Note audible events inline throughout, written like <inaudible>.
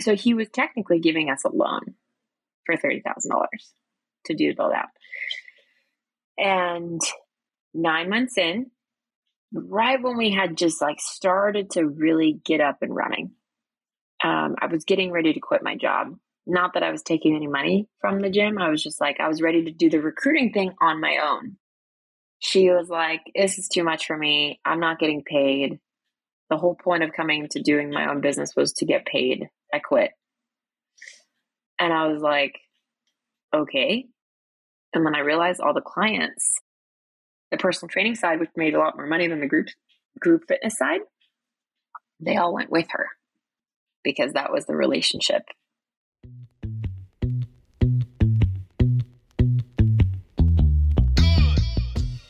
so he was technically giving us a loan for $30,000 to do the build out. And nine months in, right when we had just like started to really get up and running, um, I was getting ready to quit my job. Not that I was taking any money from the gym. I was just like, I was ready to do the recruiting thing on my own. She was like, This is too much for me. I'm not getting paid. The whole point of coming to doing my own business was to get paid. I quit. And I was like, Okay. And then I realized all the clients, the personal training side, which made a lot more money than the group group fitness side, they all went with her because that was the relationship.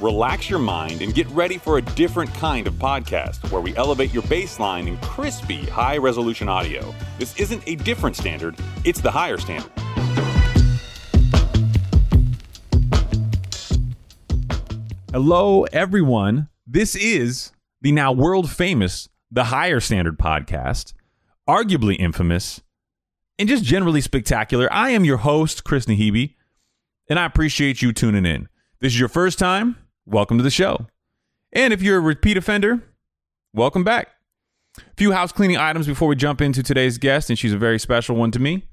relax your mind, and get ready for a different kind of podcast where we elevate your baseline in crispy, high resolution audio. This isn't a different standard, it's the higher standard. Hello, everyone. This is the now world famous The Higher Standard podcast, arguably infamous and just generally spectacular. I am your host, Chris Nahibi, and I appreciate you tuning in. This is your first time, welcome to the show. And if you're a repeat offender, welcome back. A few house cleaning items before we jump into today's guest, and she's a very special one to me.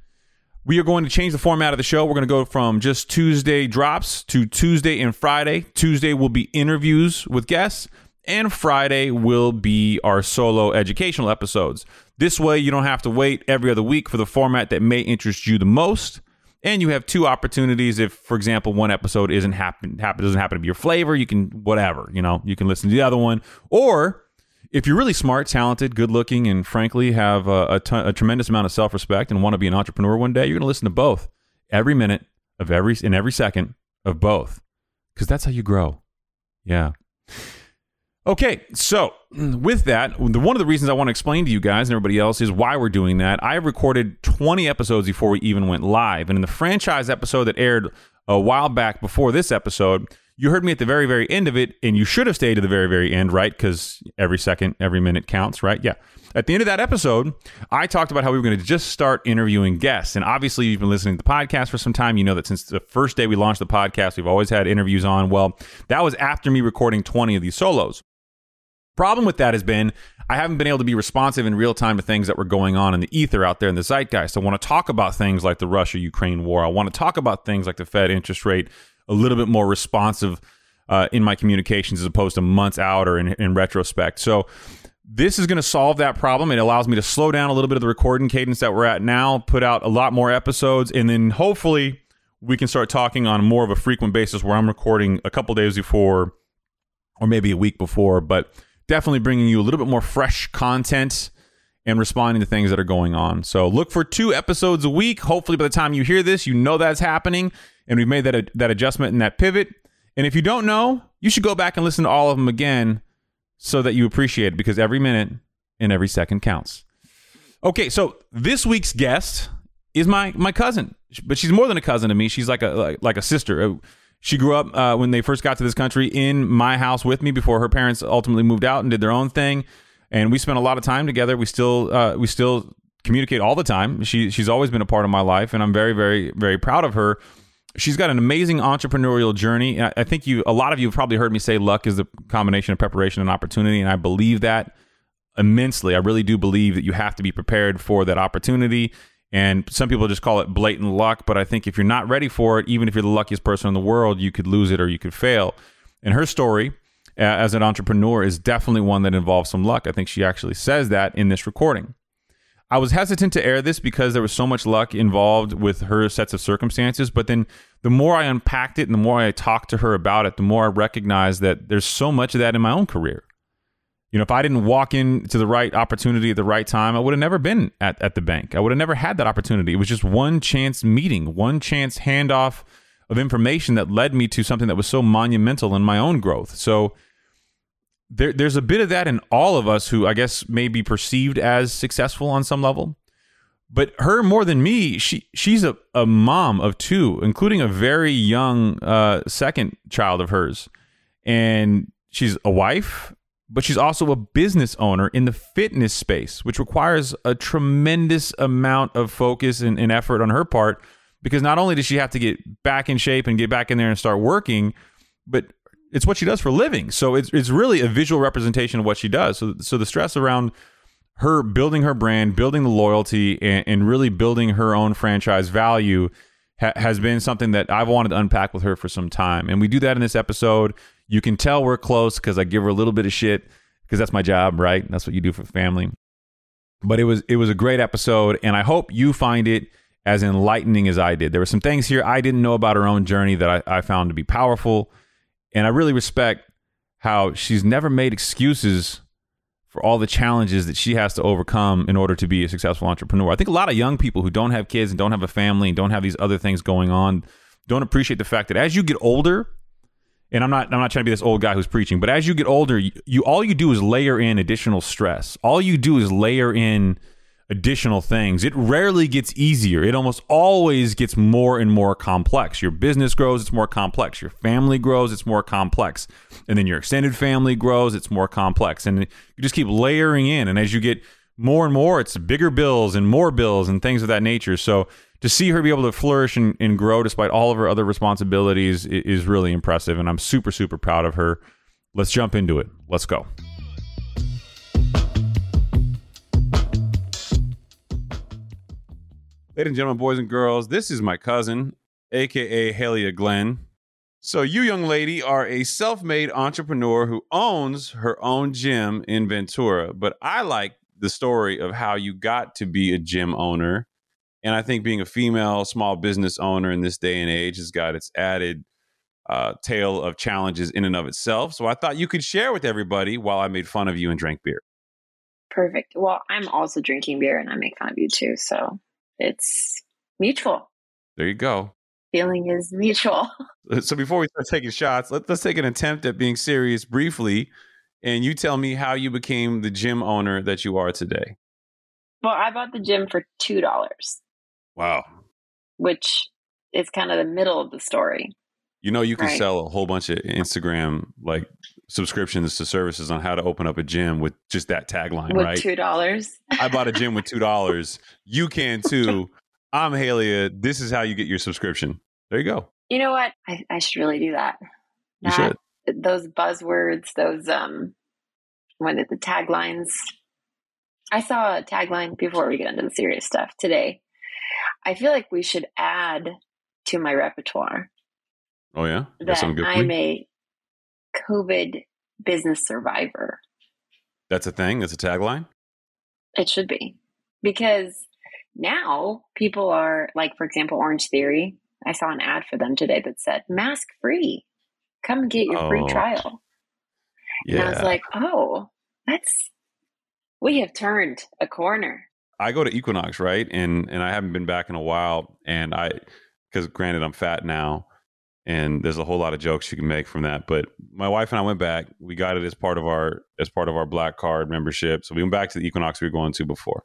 We are going to change the format of the show. We're going to go from just Tuesday drops to Tuesday and Friday. Tuesday will be interviews with guests, and Friday will be our solo educational episodes. This way, you don't have to wait every other week for the format that may interest you the most. And you have two opportunities if, for example, one episode isn't happen, happen doesn't happen to be your flavor. You can whatever you know. You can listen to the other one, or if you're really smart, talented, good looking, and frankly have a, a, ton, a tremendous amount of self respect and want to be an entrepreneur one day, you're going to listen to both every minute of every in every second of both because that's how you grow. Yeah. Okay, so with that, one of the reasons I want to explain to you guys and everybody else is why we're doing that. I recorded 20 episodes before we even went live. And in the franchise episode that aired a while back before this episode, you heard me at the very, very end of it, and you should have stayed to the very, very end, right? Because every second, every minute counts, right? Yeah. At the end of that episode, I talked about how we were going to just start interviewing guests. And obviously, you've been listening to the podcast for some time. You know that since the first day we launched the podcast, we've always had interviews on. Well, that was after me recording 20 of these solos. Problem with that has been I haven't been able to be responsive in real time to things that were going on in the ether out there in the zeitgeist. I want to talk about things like the Russia Ukraine war. I want to talk about things like the Fed interest rate a little bit more responsive uh, in my communications as opposed to months out or in, in retrospect. So this is going to solve that problem. It allows me to slow down a little bit of the recording cadence that we're at now, put out a lot more episodes, and then hopefully we can start talking on more of a frequent basis where I'm recording a couple days before or maybe a week before. But definitely bringing you a little bit more fresh content and responding to things that are going on. So look for two episodes a week. Hopefully, by the time you hear this, you know that's happening, and we've made that that adjustment and that pivot. And if you don't know, you should go back and listen to all of them again so that you appreciate it because every minute and every second counts. Okay, so this week's guest is my my cousin, but she's more than a cousin to me. She's like a like, like a sister. She grew up uh, when they first got to this country in my house with me before her parents ultimately moved out and did their own thing. And we spent a lot of time together. We still uh, we still communicate all the time. She she's always been a part of my life, and I'm very very very proud of her. She's got an amazing entrepreneurial journey. I think you a lot of you have probably heard me say luck is the combination of preparation and opportunity, and I believe that immensely. I really do believe that you have to be prepared for that opportunity and some people just call it blatant luck. But I think if you're not ready for it, even if you're the luckiest person in the world, you could lose it or you could fail. And her story uh, as an entrepreneur is definitely one that involves some luck. I think she actually says that in this recording. I was hesitant to air this because there was so much luck involved with her sets of circumstances. But then the more I unpacked it and the more I talked to her about it, the more I recognized that there's so much of that in my own career. You know, if I didn't walk into the right opportunity at the right time, I would have never been at, at the bank. I would have never had that opportunity. It was just one chance meeting, one chance handoff of information that led me to something that was so monumental in my own growth. So there, there's a bit of that in all of us who I guess may be perceived as successful on some level. But her more than me, she she's a, a mom of two, including a very young uh, second child of hers. And she's a wife, but she's also a business owner in the fitness space, which requires a tremendous amount of focus and, and effort on her part because not only does she have to get back in shape and get back in there and start working, but it's what she does for a living. So it's it's really a visual representation of what she does. So so the stress around her building her brand, building the loyalty, and, and really building her own franchise value ha- has been something that I've wanted to unpack with her for some time. And we do that in this episode. You can tell we're close because I give her a little bit of shit because that's my job, right? That's what you do for family. But it was it was a great episode, and I hope you find it as enlightening as I did. There were some things here I didn't know about her own journey that I, I found to be powerful and I really respect how she's never made excuses for all the challenges that she has to overcome in order to be a successful entrepreneur. I think a lot of young people who don't have kids and don't have a family and don't have these other things going on don't appreciate the fact that as you get older, and I'm not I'm not trying to be this old guy who's preaching, but as you get older, you, you all you do is layer in additional stress. All you do is layer in additional things. It rarely gets easier. It almost always gets more and more complex. Your business grows, it's more complex. Your family grows, it's more complex. And then your extended family grows, it's more complex. And you just keep layering in. And as you get more and more, it's bigger bills and more bills and things of that nature. So to see her be able to flourish and, and grow despite all of her other responsibilities is really impressive. And I'm super, super proud of her. Let's jump into it. Let's go. Ladies and gentlemen, boys and girls, this is my cousin, aka Helya Glen. So, you, young lady, are a self made entrepreneur who owns her own gym in Ventura. But I like the story of how you got to be a gym owner. And I think being a female small business owner in this day and age has got its added uh, tale of challenges in and of itself. So, I thought you could share with everybody while I made fun of you and drank beer. Perfect. Well, I'm also drinking beer and I make fun of you too. So it's mutual. There you go. Feeling is mutual. <laughs> So before we start taking shots, let, let's take an attempt at being serious briefly. And you tell me how you became the gym owner that you are today. Well, I bought the gym for $2. Wow. Which is kind of the middle of the story. You know, you can right. sell a whole bunch of Instagram like subscriptions to services on how to open up a gym with just that tagline, with right? Two dollars. I bought a gym with two dollars. You can <laughs> too. I'm Helya. This is how you get your subscription. There you go. You know what? I, I should really do that. You should. Those buzzwords, those um, when did the taglines. I saw a tagline before we get into the serious stuff today. I feel like we should add to my repertoire. Oh yeah, that I'm a COVID business survivor. That's a thing. That's a tagline. It should be because now people are like, for example, Orange Theory. I saw an ad for them today that said mask free. Come and get your oh. free trial. Yeah. And I was like, oh, that's we have turned a corner. I go to Equinox, right? And and I haven't been back in a while. And I because granted I'm fat now and there's a whole lot of jokes you can make from that. But my wife and I went back. We got it as part of our as part of our black card membership. So we went back to the Equinox we were going to before.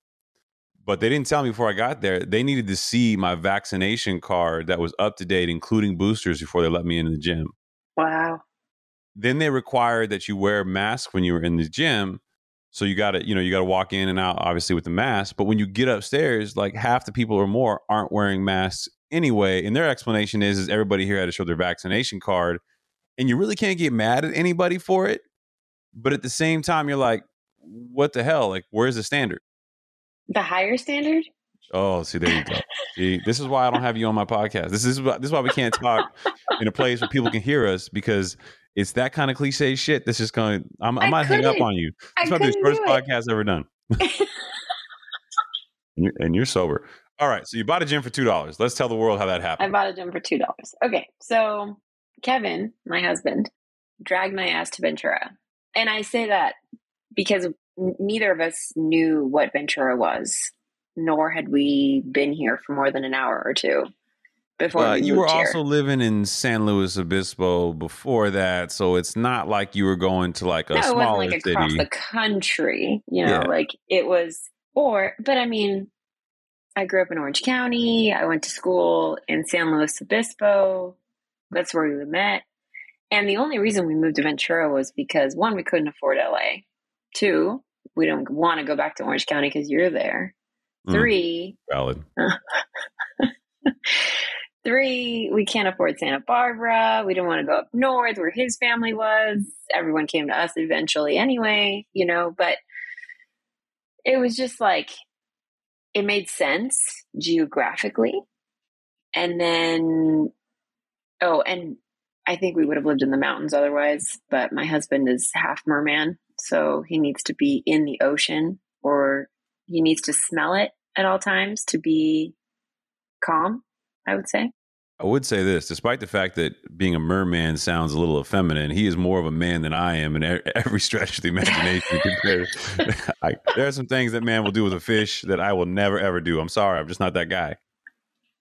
But they didn't tell me before I got there. They needed to see my vaccination card that was up to date, including boosters, before they let me into the gym. Wow. Then they required that you wear a mask when you were in the gym. So you got to, you know, you got to walk in and out, obviously with the mask. But when you get upstairs, like half the people or more aren't wearing masks anyway. And their explanation is, is everybody here had to show their vaccination card, and you really can't get mad at anybody for it. But at the same time, you're like, what the hell? Like, where's the standard? The higher standard? Oh, see, there you go. see, this is why I don't have you on my podcast. This is why, this is why we can't talk in a place where people can hear us because it's that kind of cliche shit. This is going. I'm, I, I might hang up on you. This might be the first podcast ever done. <laughs> and, you're, and you're sober. All right, so you bought a gym for two dollars. Let's tell the world how that happened. I bought a gym for two dollars. Okay, so Kevin, my husband, dragged my ass to Ventura, and I say that because neither of us knew what Ventura was, nor had we been here for more than an hour or two before Well, we you were here. also living in San Luis Obispo before that, so it's not like you were going to like a no, it smaller wasn't like across the country, you know, Yeah. like it was, or, but I mean, I grew up in Orange County. I went to school in San Luis Obispo. That's where we met. And the only reason we moved to Ventura was because one, we couldn't afford LA. Two, we don't want to go back to Orange County because you're there. Mm. Three, Valid. <laughs> Three, we can't afford Santa Barbara. We didn't want to go up north where his family was. Everyone came to us eventually anyway, you know, but it was just like, it made sense geographically. And then, oh, and I think we would have lived in the mountains otherwise, but my husband is half merman. So he needs to be in the ocean he needs to smell it at all times to be calm, I would say. I would say this, despite the fact that being a merman sounds a little effeminate, he is more of a man than I am in every <laughs> stretch of the imagination. compared <laughs> I, there are some things that man will do with a fish that I will never ever do. I'm sorry, I'm just not that guy.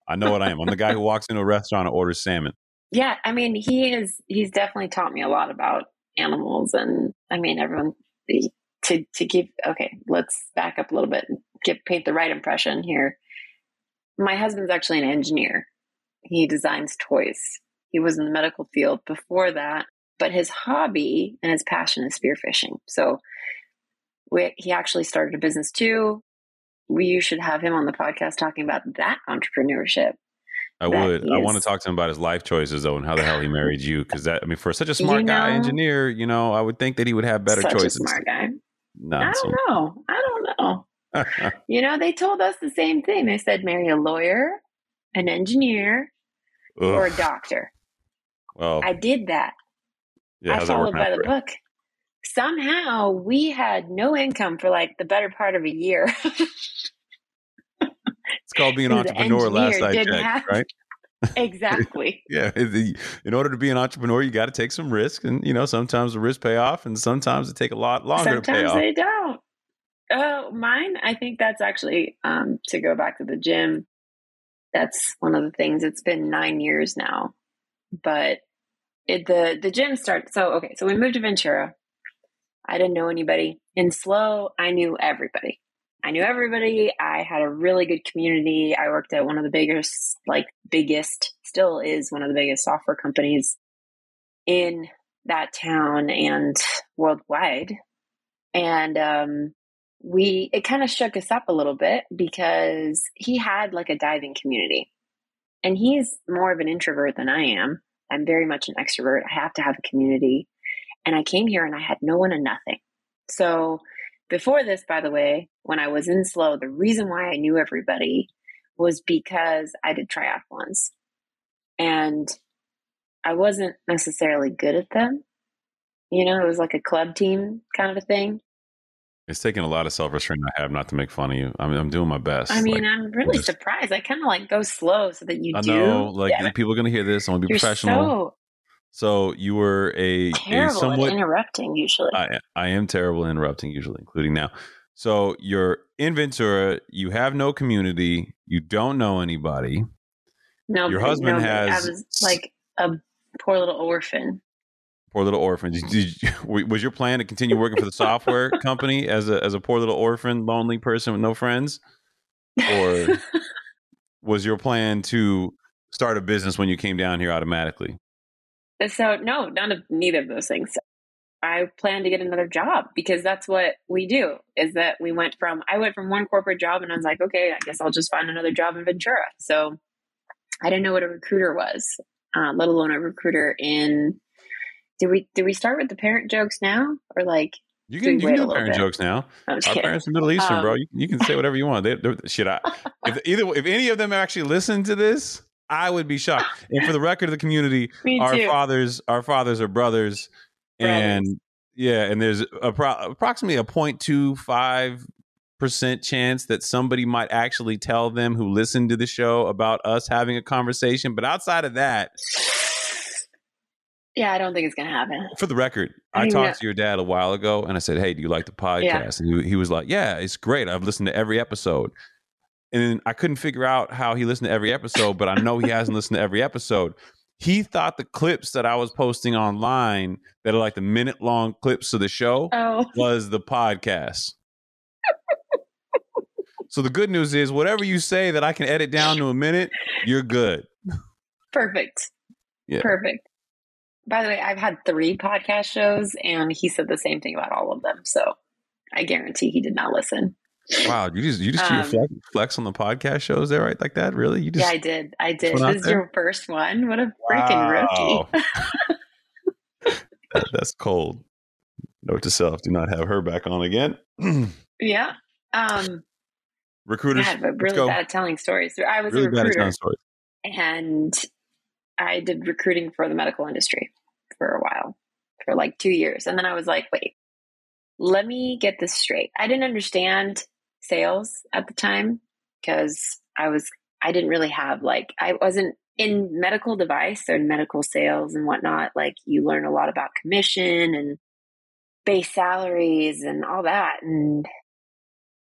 I know what I am. I'm the guy who walks into a restaurant and orders salmon. Yeah, I mean, he is. He's definitely taught me a lot about animals, and I mean, everyone to to give. Okay, let's back up a little bit and get paint the right impression here. My husband's actually an engineer. He designs toys. He was in the medical field before that, but his hobby and his passion is spearfishing. So, we, he actually started a business too. We you should have him on the podcast talking about that entrepreneurship. I would. I want to talk to him about his life choices though, and how the hell he married you. Because that, I mean, for such a <laughs> smart You guy engineer, you know, I would think that he would have better choices. smart guy. I don't know. I don't know. <laughs> You know, they told us the same thing. They said marry a lawyer, an engineer, or a doctor. well, I did that. yeah, I followed by the you? book. Somehow we had no income for like the better part of a year. It's called being an <laughs> entrepreneur. Last I checked, have- right? Exactly. <laughs> Yeah. In order to be an entrepreneur, you got to take some risk, and you know, sometimes the risks pay off, and sometimes it take a lot longer to pay Sometimes they don't. Oh, mine, I think that's actually um, to go back to the gym. That's one of the things. It's been nine years now, but it, the the gym started. So okay, so we moved to Ventura. I didn't know anybody. In SLO, I knew everybody. I knew everybody. I had a really good community. I worked at one of the biggest, like biggest, still is one of the biggest software companies in that town and worldwide. And um, we, it kind of shook us up a little bit because he had like a diving community. And he's more of an introvert than I am. I'm very much an extrovert. I have to have a community. And I came here and I had no one and nothing. So before this, by the way, when I was in SLO, the reason why I knew everybody was because I did triathlons. And I wasn't necessarily good at them. You know, it was like a club team kind of a thing. It's taken a lot of self restraint I have not to make fun of you. I mean, I'm doing my best. I mean, Like, I'm really just- surprised. I kind of like go slow so that you I do. know, like Yeah. people are going to hear this. I want to be You're professional. so So, you were a, a terrible somewhat at interrupting usually. I, I am terrible at interrupting usually, including now. So you're in Ventura. You have no community. You don't know anybody. no, your husband no, has- I was like a poor little orphan. Poor little orphan. Did, did you- <laughs> was your plan to continue working for the software <laughs> company as a as a poor little orphan, lonely person with no friends, or <laughs> was your plan to start a business when you came down here automatically? So no, none of neither of those things. I plan to get another job because that's what we do. Is that we went from I went from one corporate job and I was like, okay, I guess I'll just find another job in Ventura. So I didn't know what a recruiter was, uh, let alone a recruiter in. Did we did we start with the parent jokes now or like? You can, you can do parent bit? jokes now. Our kidding. parents are Middle Eastern, Um, bro. You, you can say whatever you want. They, they're- shit, I, if <laughs> either if any of them actually listen to this, I would be shocked. And for the record of the community, <laughs> our fathers, our fathers are brothers, and yeah, and there's appro- approximately a 0.25 percent chance that somebody might actually tell them who listened to the show about us having a conversation. But outside of that, Yeah, I don't think it's gonna happen. for the record, I I talked to your dad a while ago, and I said, "Hey, do you like the podcast?" And he, he was like, "Yeah, it's great. I've listened to every episode." And I couldn't figure out how he listened to every episode, but I know he hasn't listened to every episode. He thought the clips that I was posting online that are like the minute long clips of the show Oh, <laughs> was the podcast. so the good news is, whatever you say that I can edit down to a minute, you're good. perfect. Yeah. Perfect. By the way, I've had three podcast shows, and he said the same thing about all of them. So I guarantee he did not listen. Wow, you just you just Um, flex, flex on the podcast shows there, right? Like that, really? You just yeah, I did. I did. This is there? your first one. What a freaking rookie. Wow. <laughs> That- <laughs> that's cold. Note to self: Do not have her back on again. <clears throat> Yeah. Um, Recruiters, but let's really bad at telling stories. I was really a recruiter, and I did recruiting for the medical industry for a while, for like two years, and then I was like, wait, let me get this straight. I didn't understand sales at the time because I was I didn't really have like I wasn't in medical device or medical sales and whatnot. Like you learn a lot about commission and base salaries and all that, and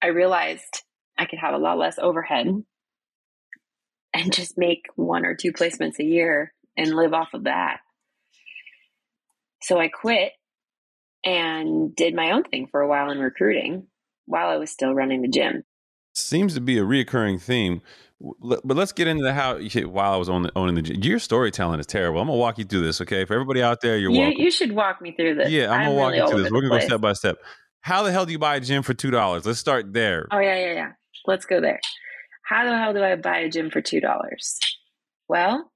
I realized I could have a lot less overhead <laughs> and just make one or two placements a year and live off of that. So I quit and did my own thing for a while in recruiting while I was still running the gym. Seems to be a reoccurring theme. But let's get into the how. While I was on the, owning the, gym. your storytelling is terrible. I'm gonna walk you through this, okay? For everybody out there, you're You, welcome. you should walk me through this. yeah, I'm gonna walk you through this. We're gonna go step by step. How the hell do you buy a gym for two dollars? Let's start there. Oh yeah, yeah, yeah. Let's go there. How the hell do I buy a gym for two dollars? Well,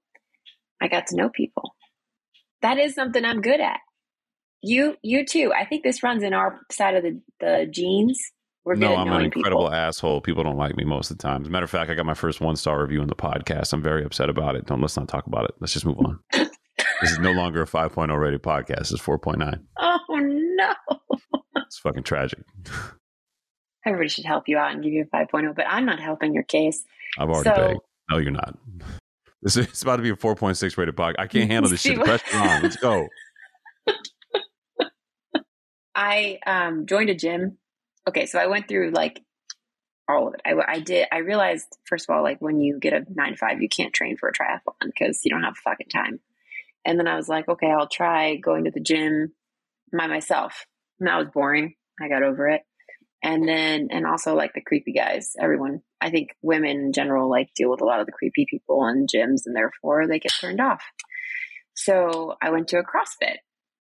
I got to know people. That is something I'm good at. You, you too. I think this runs in our side of the, the genes. We're no, I'm an incredible people. asshole. People don't like me most of the time. As a matter of fact, I got my first one star review in the podcast. I'm very upset about it. Don't let's not talk about it. Let's just move on. <laughs> this is no longer a 5.0 rated podcast. It's 4.9. Oh no! It's fucking tragic. Everybody should help you out and give you a 5.0, but I'm not helping your case. I've already So- begged. No, you're not. This is it's about to be a 4.6 rated podcast. I can't handle this <laughs> shit. The pressure's on. Let's go. <laughs> I um, joined a gym. Okay, so I went through like all of it. I, I did. I realized first of all, like when you get a nine to five, you can't train for a triathlon because you don't have fucking time. And then I was like, okay, I'll try going to the gym by myself. And that was boring. I got over it. And then, and also like the creepy guys. Everyone, I think women in general like deal with a lot of the creepy people in gyms, and therefore they get turned off. So I went to a CrossFit.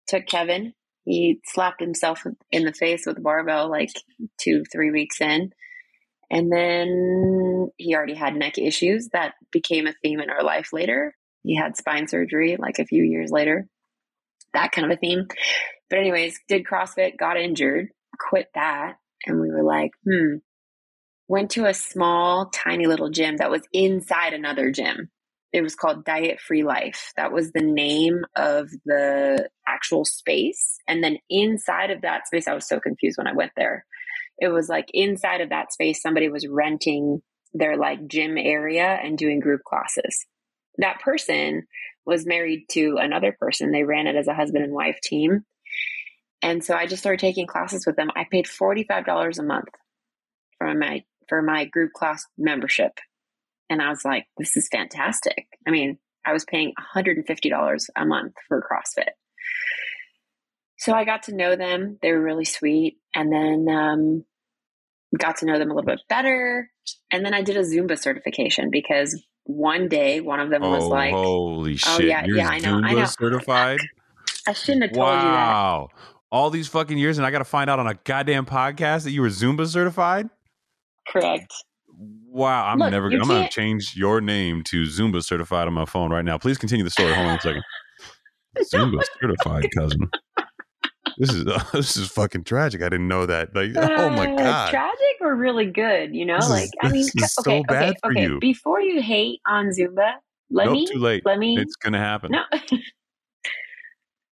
Took Kevin he slapped himself in the face with a barbell like two, three weeks in. And then he already had neck issues that became a theme in our life later. He had spine surgery like a few years later, that kind of a theme. But, anyways, did CrossFit, got injured, quit that. And we were like, hmm. Went to a small, tiny little gym that was inside another gym it was called Diet Free Life. That was the name of the actual space. And then inside of that space, I was so confused when I went there. It was like inside of that space, somebody was renting their like gym area and doing group classes. That person was married to another person. They ran it as a husband and wife team. And so I just started taking classes with them. I paid $45 a month for my for my group class membership. And I was like, this is fantastic. I mean, I was paying $150 a month for CrossFit. So I got to know them. They were really sweet. And then um, got to know them a little bit better. And then I did a Zumba certification because one day one of them was oh, like, holy Oh, shit. yeah, You're yeah, I know, I Zumba know. certified? I shouldn't have told you that. wow. All these fucking years, and I got to find out on a goddamn podcast that you were Zumba certified? Correct. Wow, I'm Look, never. I'm gonna change your name to Zumba certified on my phone right now. Please continue the story. Hold on a second. <laughs> Zumba certified cousin. This is <laughs> this is fucking tragic. I didn't know that. Like, oh my Uh, god. Tragic or really good, you know? This is- like I mean, is okay, so bad okay, for okay. you. Before you hate on Zumba, let nope, me too late. let me It's gonna happen. no <laughs>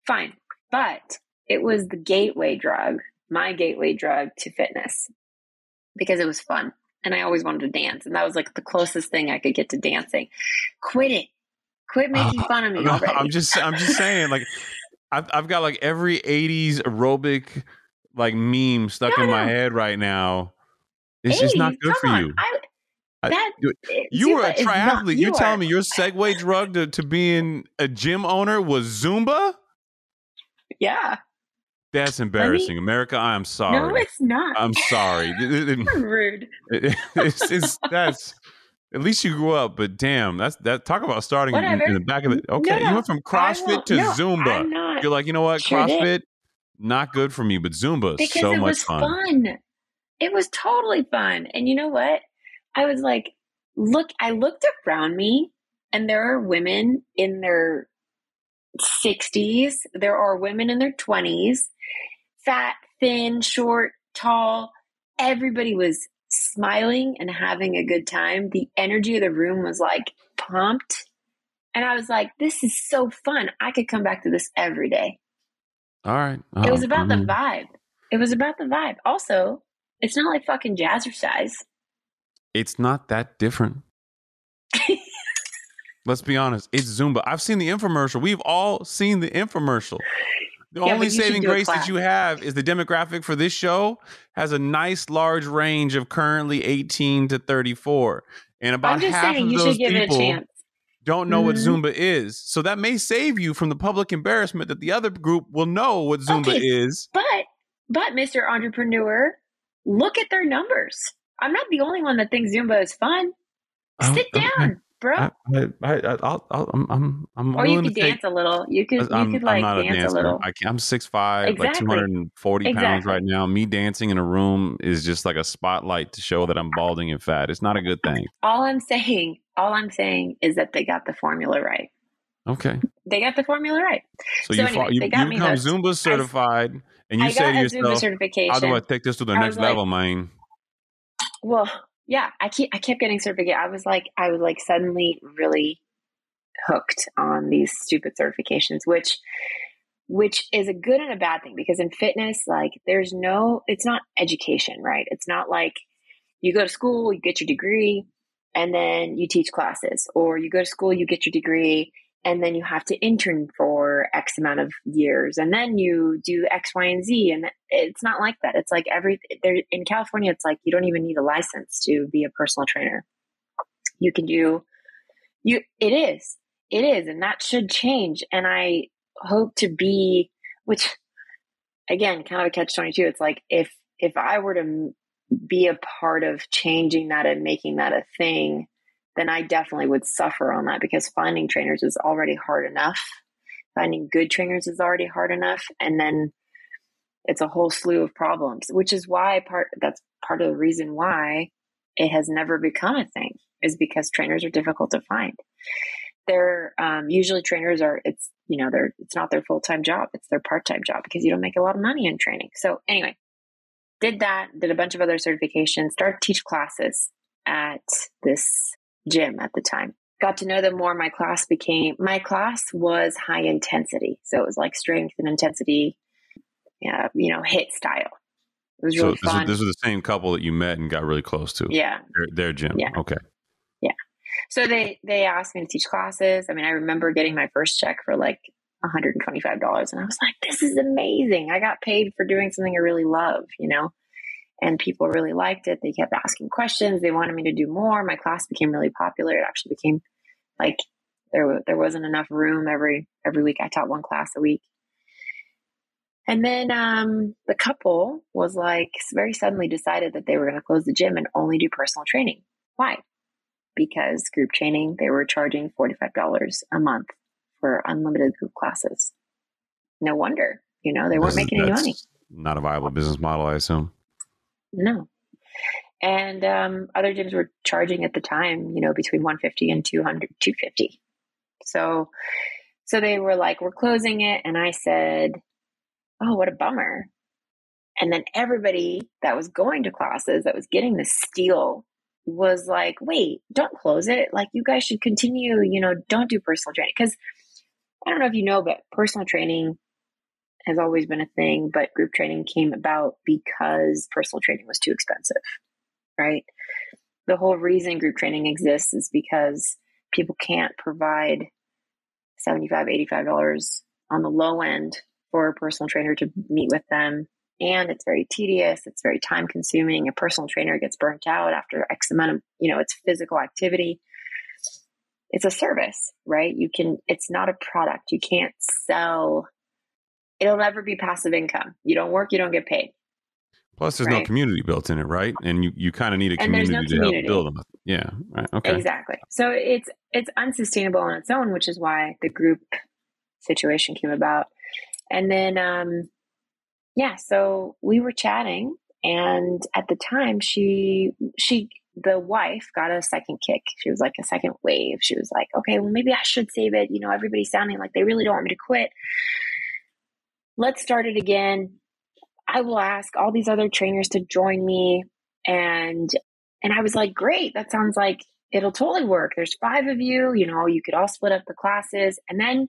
fine but it was the gateway drug my gateway drug to fitness because it was fun and i always wanted to dance and that was like the closest thing i could get to dancing quit it quit uh, making fun of me <laughs> No, I'm just I'm just saying like I've I've got like every 80s aerobic like meme stuck No, in my head right now. It's just not good come for on. you. I, I- that, you- eh, You were a triathlete. you You're telling me your segue drug to, to being a gym owner was Zumba? <laughs> yeah That's embarrassing. America, I'm sorry. no it's not I'm sorry. <laughs> Rude <laughs> it's, it's, that's at least you grew up, but damn, that's that. Talk about starting in, in the back of it. Okay, No, you went from CrossFit to no, Zumba. You're like, you know what, Sure did. CrossFit, not good for me, but Zumba, because so it much was fun. fun. It was totally fun. And you know what? I was like, look, I looked around me and there are women in their 60s, there are women in their 20s, fat, thin, short, tall. Everybody was smiling and having a good time. The energy of the room was like pumped. And I was like, this is so fun. I could come back to this every day. All right, It was Um, about I the vibe. It was about the vibe. Also, it's not like fucking jazzercise. It's not that different. <laughs> Let's be honest. It's Zumba. I've seen the infomercial. We've all seen the infomercial. The Yeah, only but you should saving grace that you have is the demographic for this show has a nice large range of currently 18 to 34. And about I'm just half saying of you those should give it a people chance. don't know what Mhm. Zumba is. So that may save you from the public embarrassment that the other group will know what Zumba Okay. is. But but Mr. Entrepreneur, look at their numbers. I'm not the only one that thinks Zumba is fun. Oh, Sit down, bro. I, I, I, I'll, I'll, I'm, I'm, I'm or you could to take dance a little. You could you I'm, could I'm like not dance a, dancer. little. I can, I'm 6'5", like Exactly. 240 pounds right now. Me dancing in a room is just like a spotlight to show that I'm balding and fat. It's not a good thing. all I'm saying, all I'm saying is that they got the formula right. Okay. They got the formula right. So, So you, anyway, you, you become. Zumba certified and you I say got to yourself, certification. how do I take this to the I next like- level, man? Well, yeah, I keep I kept getting certificate. I was like I was like suddenly really hooked on these stupid certifications, which which is a good and a bad thing because in fitness, like there's no it's not education, right? It's not like you go to school, you get your degree, and then you teach classes, or you go to school, you get your degree, and then you have to intern for X amount of years, and then you do X, Y, and Z. And it's not like that. It's like every there in California, it's like you don't even need a license to be a personal trainer. You can do you. It is, it is, and that should change. And I hope to be, which again, kind of a catch twenty two. It's like if if I were to be a part of changing that and making that a thing, then I definitely would suffer on that because finding trainers is already hard enough. Finding good trainers is already hard enough. And then it's a whole slew of problems, which is why part that's part of the reason why it has never become a thing is because trainers are difficult to find. They're um, usually trainers are it's you know they're it's not their full time job it's their part time job because you don't make a lot of money in training. So anyway, did that, did a bunch of other certifications, started teach classes at this gym at the time. Got to know them more. My class became, my class was high intensity. So it was like strength and intensity, yeah, you know, hit style. It was So really this, fun. is, this is the same couple that you met and got really close to. yeah. Their, their gym. Yeah. Okay. Yeah. So they, they asked me to teach classes. I mean, I remember getting my first check for like $125 and I was like, this is amazing. I got paid for doing something I really love, you know? And people really liked it. They kept asking questions. They wanted me to do more. My class became really popular. It actually became like there there wasn't enough room every every week. I taught one class a week. And then um, the couple was like very suddenly decided that they were going to close the gym and only do personal training. Why? Because group training, they were charging $45 a month for unlimited group classes. No wonder, you know, they weren't making any money. Not a viable business model, I assume. No. And um, other gyms were charging at the time, you know, between 150 and 200, 250. So, so they were like, we're closing it. And I said, oh, what a bummer. And then everybody that was going to classes, that was getting the steal was like, wait, don't close it. Like, you guys should continue, you know, don't do personal training. Because I don't know if you know, but personal training has always been a thing, but group training came about because personal training was too expensive, right? The whole reason group training exists is because people can't provide $75, $85 on the low end for a personal trainer to meet with them. And it's very tedious, it's very time consuming. A personal trainer gets burnt out after X amount of, you know, it's physical activity. It's a service, right? You can, it's not a product. You can't sell, it'll never be passive income. You don't work, you don't get paid. Plus, there's right? no community built in it, right? And you, you kind of need a community, no community, to help build them. Yeah, right. Okay, exactly. So it's it's unsustainable on its own, which is why the group situation came about. And then, um, yeah, so we were chatting, and at the time, she she the wife got a second kick. She was like a second wave. She was like, okay, well, maybe I should save it. You know, everybody's sounding like they really don't want me to quit. Let's start it again I will ask all these other trainers to join me. And and I was like, great, that sounds like it'll totally work. There's five of you, you know, you could all split up the classes. And then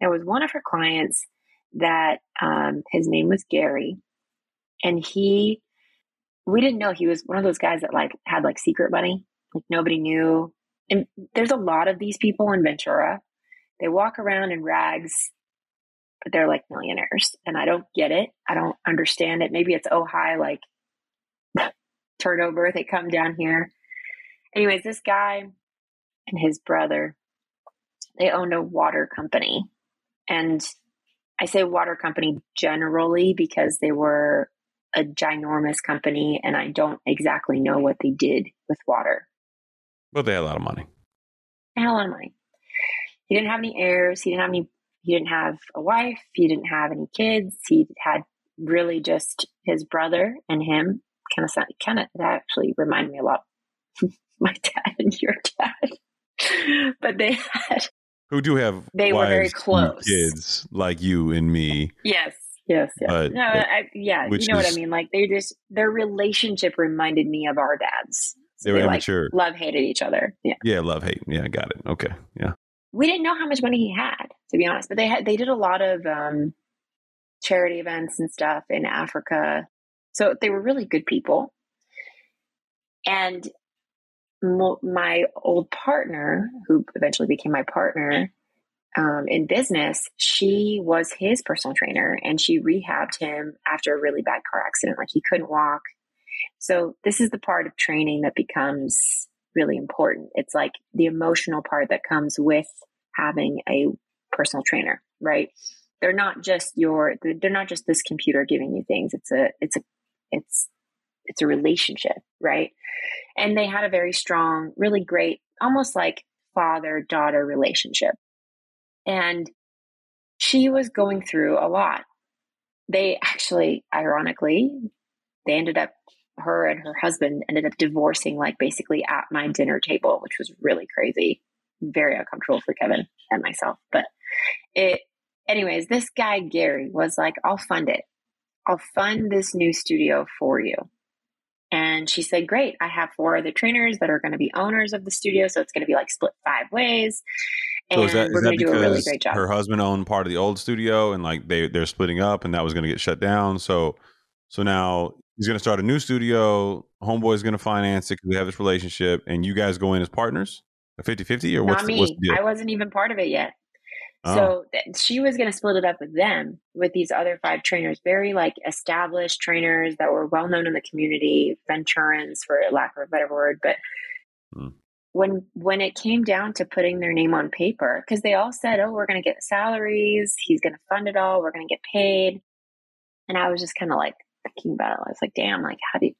there was one of her clients that um, his name was Gary. And he, we didn't know he was one of those guys that like had like secret money, like nobody knew. And there's a lot of these people in Ventura. They walk around in rags they're like millionaires. And I don't get it. I don't understand it. Maybe it's oh high like <laughs> turnover. They come down here. Anyways, this guy and his brother, they owned a water company. And I say water company generally because they were a ginormous company and I don't exactly know what they did with water. But they had a lot of money. They had a lot of money. He didn't have any heirs. He didn't have any he didn't have a wife, he didn't have any kids. He had really just his brother and him. Kind of sound, kind of that actually reminded me a lot <laughs> my dad and your dad. <laughs> but they had who do have they were very close kids like you and me. Yes. Yes, yes. But, no, I, yeah, you know is, what I mean. Like they just their relationship reminded me of our dads. So they were they, immature. Like, love hated each other. Yeah. Yeah, love hate. Yeah, got it. Okay. Yeah we didn't know how much money he had, to be honest. But they had they did a lot of um, charity events and stuff in Africa, so they were really good people. And my old partner, who eventually became my partner um, in business, she was his personal trainer, and she rehabbed him after a really bad car accident. Like he couldn't walk. So this is the part of training that becomes really important. It's like the emotional part that comes with having a personal trainer, right? They're not just your, they're not just this computer giving you things. It's a, it's a, it's, it's a relationship, right? And they had a very strong, really great, almost like father daughter relationship. And she was going through a lot. They actually, ironically, they ended up her and her husband ended up divorcing like basically at my dinner table, which was really crazy. Very uncomfortable for Kevin and myself. But it anyways, this guy Gary was like, I'll fund it. I'll fund this new studio for you. And she said, Great, I have four other trainers that are going to be owners of the studio. So it's going to be like split five ways. And so is that, we're going to do a really great job. Her husband owned part of the old studio and like they, they're splitting up and that was going to get shut down. So so now he's going to start a new studio. Homeboy's going to finance it because we have this relationship, and you guys go in as partners, a 50-50 or what's, Not me. The, what's the? I wasn't even part of it yet. Oh. So th- she was going to split it up with them, with these other five trainers, very like established trainers that were well known in the community, Venturans for lack of a better word. But hmm. when when it came down to putting their name on paper, because they all said, "Oh, we're going to get salaries. He's going to fund it all. We're going to get paid," and I was just kind of like, thinking about it. I was like, damn, like, how do you,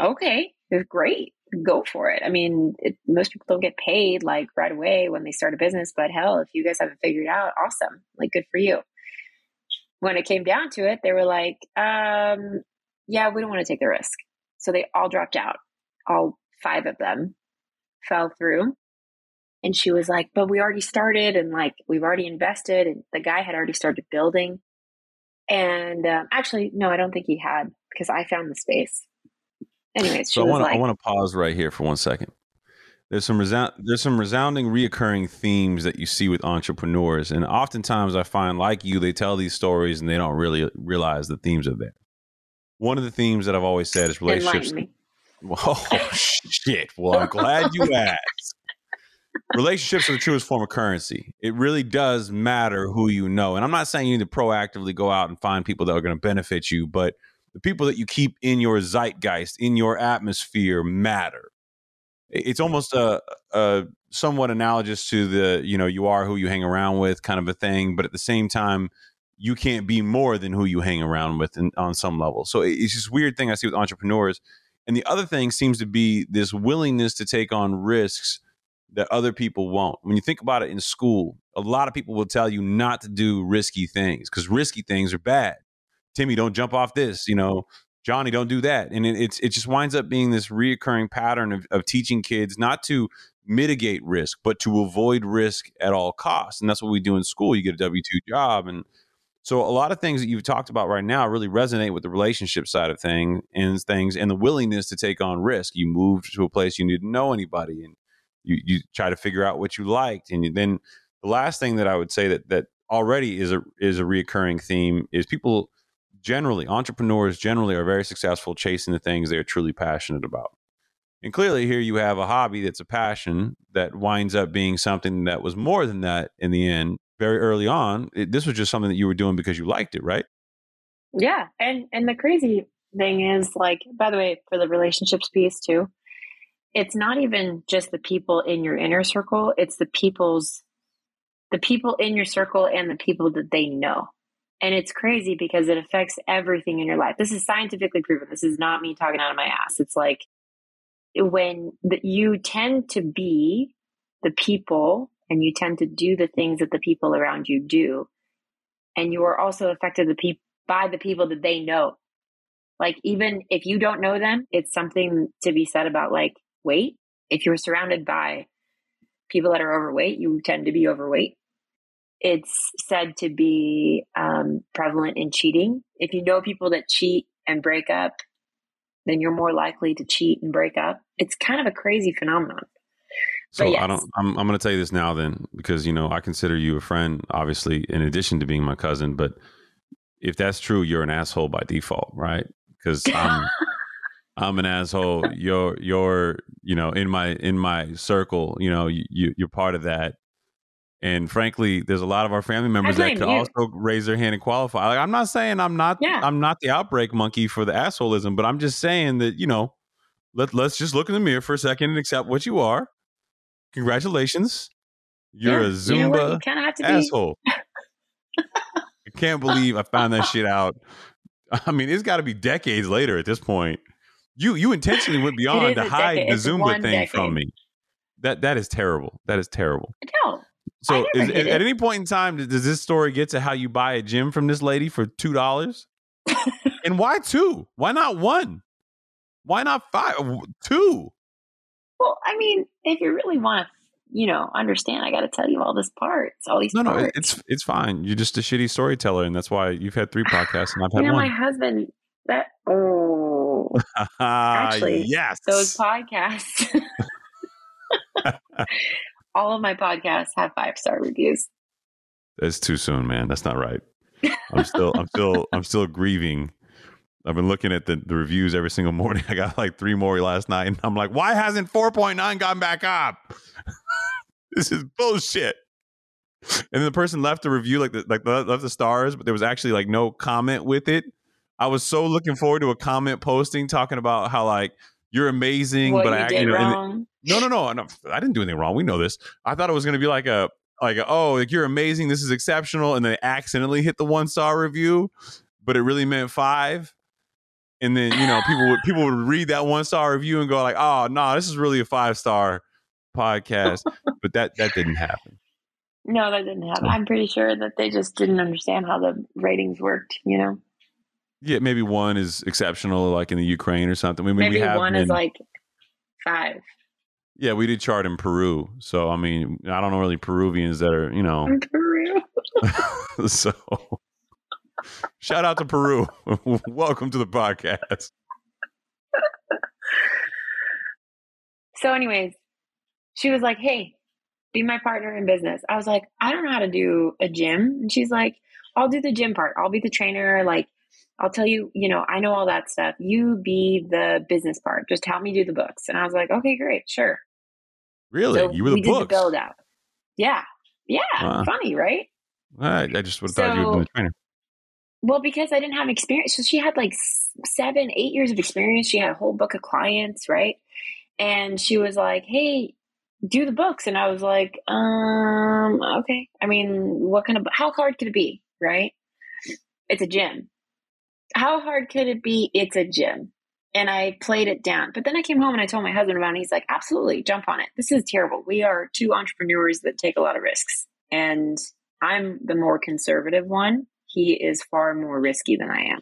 okay, it's great. Go for it. I mean, it, most people don't get paid like right away when they start a business, but hell, if you guys haven't figured it out, awesome. Like, good for you. When it came down to it, they were like, um, yeah, we don't want to take the risk. So they all dropped out. All five of them fell through. And she was like, but we already started and like we've already invested. And the guy had already started building. And um, actually, no, I don't think he had because I found the space. anyways, So I want to like, I want to pause right here for one second. There's some resound, there's some resounding reoccurring themes that you see with entrepreneurs, and oftentimes I find, like you, they tell these stories and they don't really realize the themes are there. One of the themes that I've always said is relationships. <laughs> Oh shit! Well, I'm glad you <laughs> asked. Relationships are the truest form of currency. It really does matter who you know, and I'm not saying you need to proactively go out and find people that are going to benefit you, but the people that you keep in your zeitgeist, in your atmosphere, matter. It's almost a, a somewhat analogous to the you know you are who you hang around with kind of a thing, but at the same time, you can't be more than who you hang around with in, on some level. So it's this weird thing I see with entrepreneurs. And the other thing seems to be this willingness to take on risks that other people won't. When you think about it in school, a lot of people will tell you not to do risky things because risky things are bad. Timmy, don't jump off this. You know, Johnny, don't do that. And it, it's it just winds up being this reoccurring pattern of, of teaching kids not to mitigate risk, but to avoid risk at all costs. And that's what we do in school. You get a W two job, and so a lot of things that you've talked about right now really resonate with the relationship side of thing and things, and the willingness to take on risk. You moved to a place you didn't know anybody, and you you try to figure out what you liked, and you, then the last thing that I would say that that already is a is a reoccurring theme is people generally entrepreneurs generally are very successful chasing the things they are truly passionate about. And clearly here you have a hobby that's a passion that winds up being something that was more than that in the end. Very early on, it, this was just something that you were doing because you liked it, right? Yeah, and and the crazy thing is, like, by the way, for the relationships piece too, it's not even just the people in your inner circle; it's the people's, the people in your circle and the people that they know. And it's crazy because it affects everything in your life. This is scientifically proven. This is not me talking out of my ass. It's like when the, you tend to be the people and you tend to do the things that the people around you do, and you are also affected the peop- by the people that they know. Like even if you don't know them, it's something to be said about like weight. If you're surrounded by people that are overweight, you tend to be overweight. It's said to be um, prevalent in cheating. If you know people that cheat and break up, then you're more likely to cheat and break up. It's kind of a crazy phenomenon. So yes. I don't. I'm, I'm going to tell you this now, then, because you know I consider you a friend, obviously, in addition to being my cousin. But if that's true, you're an asshole by default, right? Because <laughs> I'm I'm an asshole. You're you're you know in my in my circle. You know you you- you're part of that. And frankly, there's a lot of our family members that could you. also raise their hand and qualify. Like I'm not saying I'm not Yeah. I'm not the outbreak monkey for the assholism, but I'm just saying that you know let let's just look in the mirror for a second and accept what you are. Congratulations, you're Yeah, a You know? Zumba You kind of have to be. asshole. I can't believe I found that shit out. <laughs> I mean, it's got to be decades later at this point. You you intentionally went <laughs> beyond to hide decade. the It's Zumba one thing from me. That that is terrible. That is terrible. No, So, I never is, at any point in time, does this story get to how you buy a gym from this lady for two dollars? <laughs> and why two? Why not one? Why not five? Two? Well, I mean, if you really want to, you know, understand, I got to tell you all this parts, all these No, no, parts. it- it's it's fine. You're just a shitty storyteller, and that's why you've had three podcasts and I've you had know, my husband. That oh, <laughs> Actually, yes, those podcasts. <laughs> <laughs> all of my podcasts have five star reviews. That's too soon, man. That's not right. I'm still, I'm still, I'm still grieving. I've been looking at the, the reviews every single morning. I got like three more last night, and I'm like, why hasn't 4.9 gone back up? this is bullshit. And then the person left a review, like the, like the, left the stars, but there was actually like no comment with it. I was so looking forward to a comment posting talking about how like you're amazing, what but you I, did you know, and- no, no, no, no. I didn't do anything wrong. We know this. I thought it was going to be like a like a, oh, like you're amazing. This is exceptional, and they accidentally hit the one star review, but it really meant five. And then you know people would people would read that one star review and go like, oh no, this is really a five star podcast. <laughs> but that that didn't happen. no, that didn't happen. I'm pretty sure that they just didn't understand how the ratings worked. You know, Yeah, maybe one is exceptional, like in the Ukraine or something. I mean, maybe we have one is like five. yeah, we did chart in Peru, so I mean, I don't know really Peruvians that are you know In Peru. <laughs> so shout out to Peru. <laughs> Welcome to the podcast. So, anyways, she was like, Hey, be my partner in business. I was like, I don't know how to do a gym. And she's like, I'll do the gym part. I'll be the trainer. Like, I'll tell you, you know, I know all that stuff. You be the business part. Just help me do the books. And I was like, okay, great, sure. Really? So you were the we books? did the build out. Yeah. Yeah. Wow. Funny, right? I, I just would have thought you would been a trainer. Well, because I didn't have experience. So she had like seven, eight years of experience. She had a whole book of clients, right? And she was like, hey, do the books. And I was like, um, okay. I mean, what kind of, how hard could it be, right? It's a gym. How hard could it be? It's a gym. And I played it down. But then I came home and I told my husband about it. And he's like, absolutely, jump on it. This is terrible. We are two entrepreneurs that take a lot of risks. And I'm the more conservative one. He is far more risky than I am.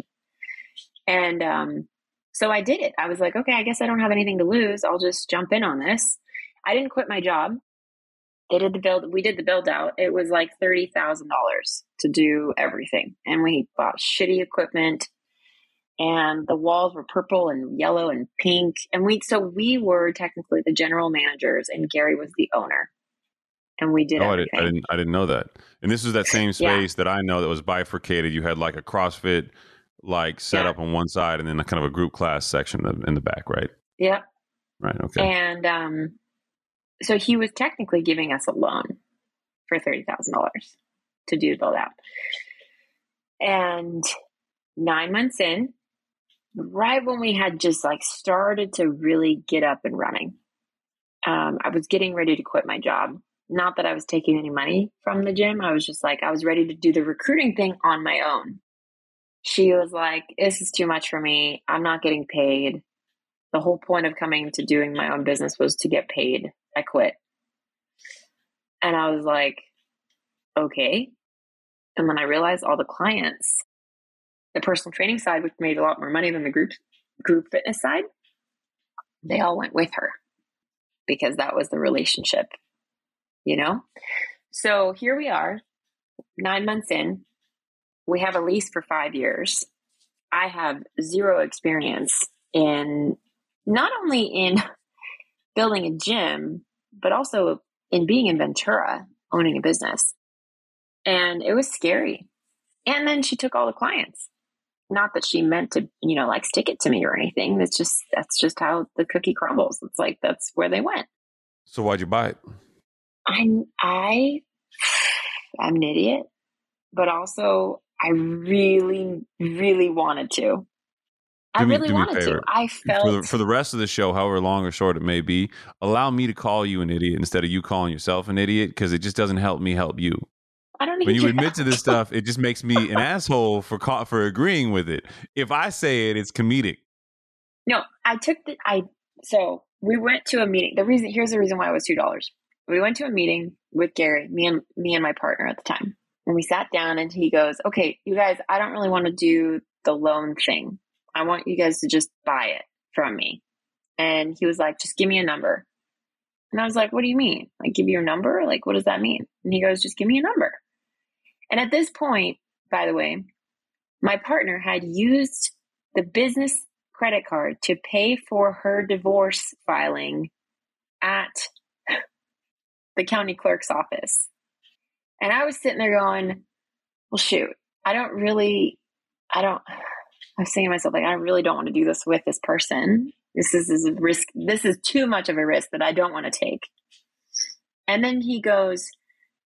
And um, so I did it. I was like, okay, I guess I don't have anything to lose. I'll just jump in on this. I didn't quit my job. They did the build. We did the build out. It was like thirty thousand dollars to do everything, and we bought shitty equipment. And the walls were purple and yellow and pink. And we so we were technically the general managers, and Gary was the owner. And we did Oh, I, did, I didn't. I didn't know that. And this is that same <laughs> Yeah. space that I know that was bifurcated. You had like a CrossFit like set Yeah. up on one side, and then a kind of a group class section in the- in the back, right? Yep. Right. Okay. And um, so he was technically giving us a loan for thirty thousand dollars to do the build out. And nine months in, right when we had just like started to really get up and running, um, I was getting ready to quit my job. Not that I was taking any money from the gym. I was just like, I was ready to do the recruiting thing on my own. She was like, This is too much for me. I'm not getting paid. The whole point of coming to doing my own business was to get paid. I quit. And I was like, Okay. And then I realized all the clients, the personal training side, which made a lot more money than the group group fitness side, they all went with her because that was the relationship, you know? So here we are, nine months in. We have a lease for five years. I have zero experience in not only in <laughs> building a gym, but also in being in Ventura, owning a business. And it was scary. And then she took all the clients. Not that she meant to, you know, like stick it to me or anything. That's just that's just how the cookie crumbles. It's like that's where they went. so why'd you buy it? I'm I <sighs> I'm an idiot, but also I really, really wanted to. I Do me- really wanted to. I felt For the, for the rest of the show, however long or short it may be, allow me to call you an idiot instead of you calling yourself an idiot because it just doesn't help me help you. I don't When you admit to this stuff, it just makes me an asshole for for agreeing with it. If I say it, it's comedic. No, I took the I so we went to a meeting. The reason here's the reason why it was two dollars. We went to a meeting with Gary, me and me and my partner at the time. And we sat down and he goes, Okay, you guys, I don't really want to do the loan thing. I want you guys to just buy it from me. And he was like, just give me a number. And I was like, what do you mean? Like, give you your number? Like, what does that mean? And he goes, just give me a number. And at this point, by the way, my partner had used the business credit card to pay for her divorce filing at the county clerk's office. And I was sitting there going, well, shoot, I don't really, I don't, I was saying to myself, like, I really don't want to do this with this person. This is, is a risk. This is too much of a risk that I don't want to take. And then he goes,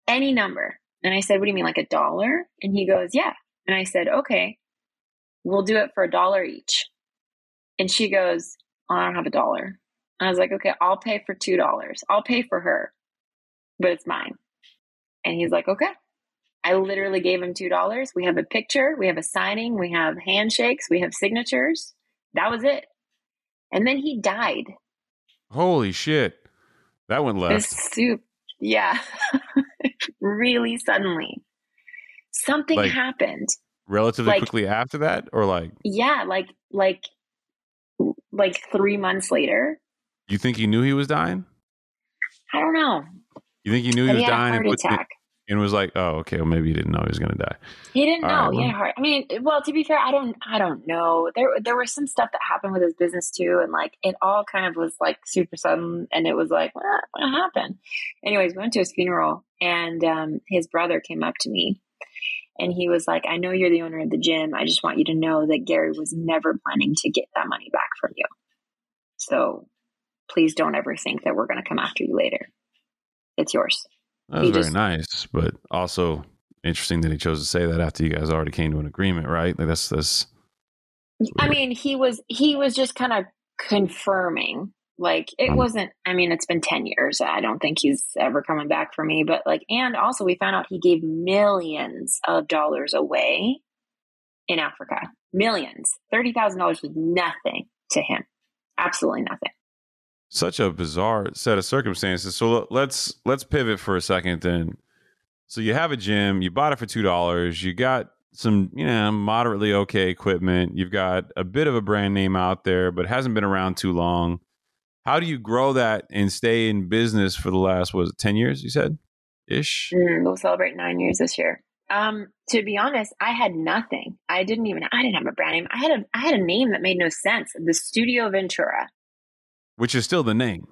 any number. And I said, what do you mean, like a dollar? And he goes, yeah. And I said, okay, we'll do it for a dollar each. And she goes, oh, I don't have a dollar. And I was like, okay, I'll pay for $2. I'll pay for her, but it's mine. And he's like, okay. I literally gave him $2. We have a picture, we have a signing, we have handshakes, we have signatures. That was it. And then he died. Holy shit, that went left. Soup. Yeah. <laughs> really suddenly. Something Like- happened. Relatively like- quickly after that, or like Yeah, like like like 3 months later. you think he knew he was dying? I don't know. You think he knew he was he a dying and put. And was like, "Oh, okay, well maybe he didn't know he was going to die." He didn't All know. right, yeah. I mean, well, to be fair, I don't. I don't know. There, there was some stuff that happened with his business too, and like it all kind of was like super sudden, and it was like, what, what happened? Anyways, we went to his funeral, and um, his brother came up to me, and he was like, "I know you're the owner of the gym. I just want you to know that Gary was never planning to get that money back from you. So please don't ever think that we're going to come after you later. It's yours." That was very just- nice, but also interesting that he chose to say that after you guys already came to an agreement, right? Like that's this. I mean, he was he was just kind of confirming. Like it Mm. wasn't. I mean, it's been ten years. I don't think he's ever coming back for me. But like, and also we found out he gave millions of dollars away in Africa. Millions. Thirty thousand dollars was nothing to him. Absolutely nothing. Such a bizarre set of circumstances. So let's let's pivot for a second then. So you have a gym, you bought it for two dollars, you got some, you know, moderately okay equipment, you've got a bit of a brand name out there, but hasn't been around too long. How do you grow that and stay in business for the last was it ten years? You said ish. Mm, we'll celebrate nine years this year. Um, to be honest, I had nothing. I didn't even. I didn't have a brand name. I had a. I had a name that made no sense. The Studio Ventura. Which is still the name.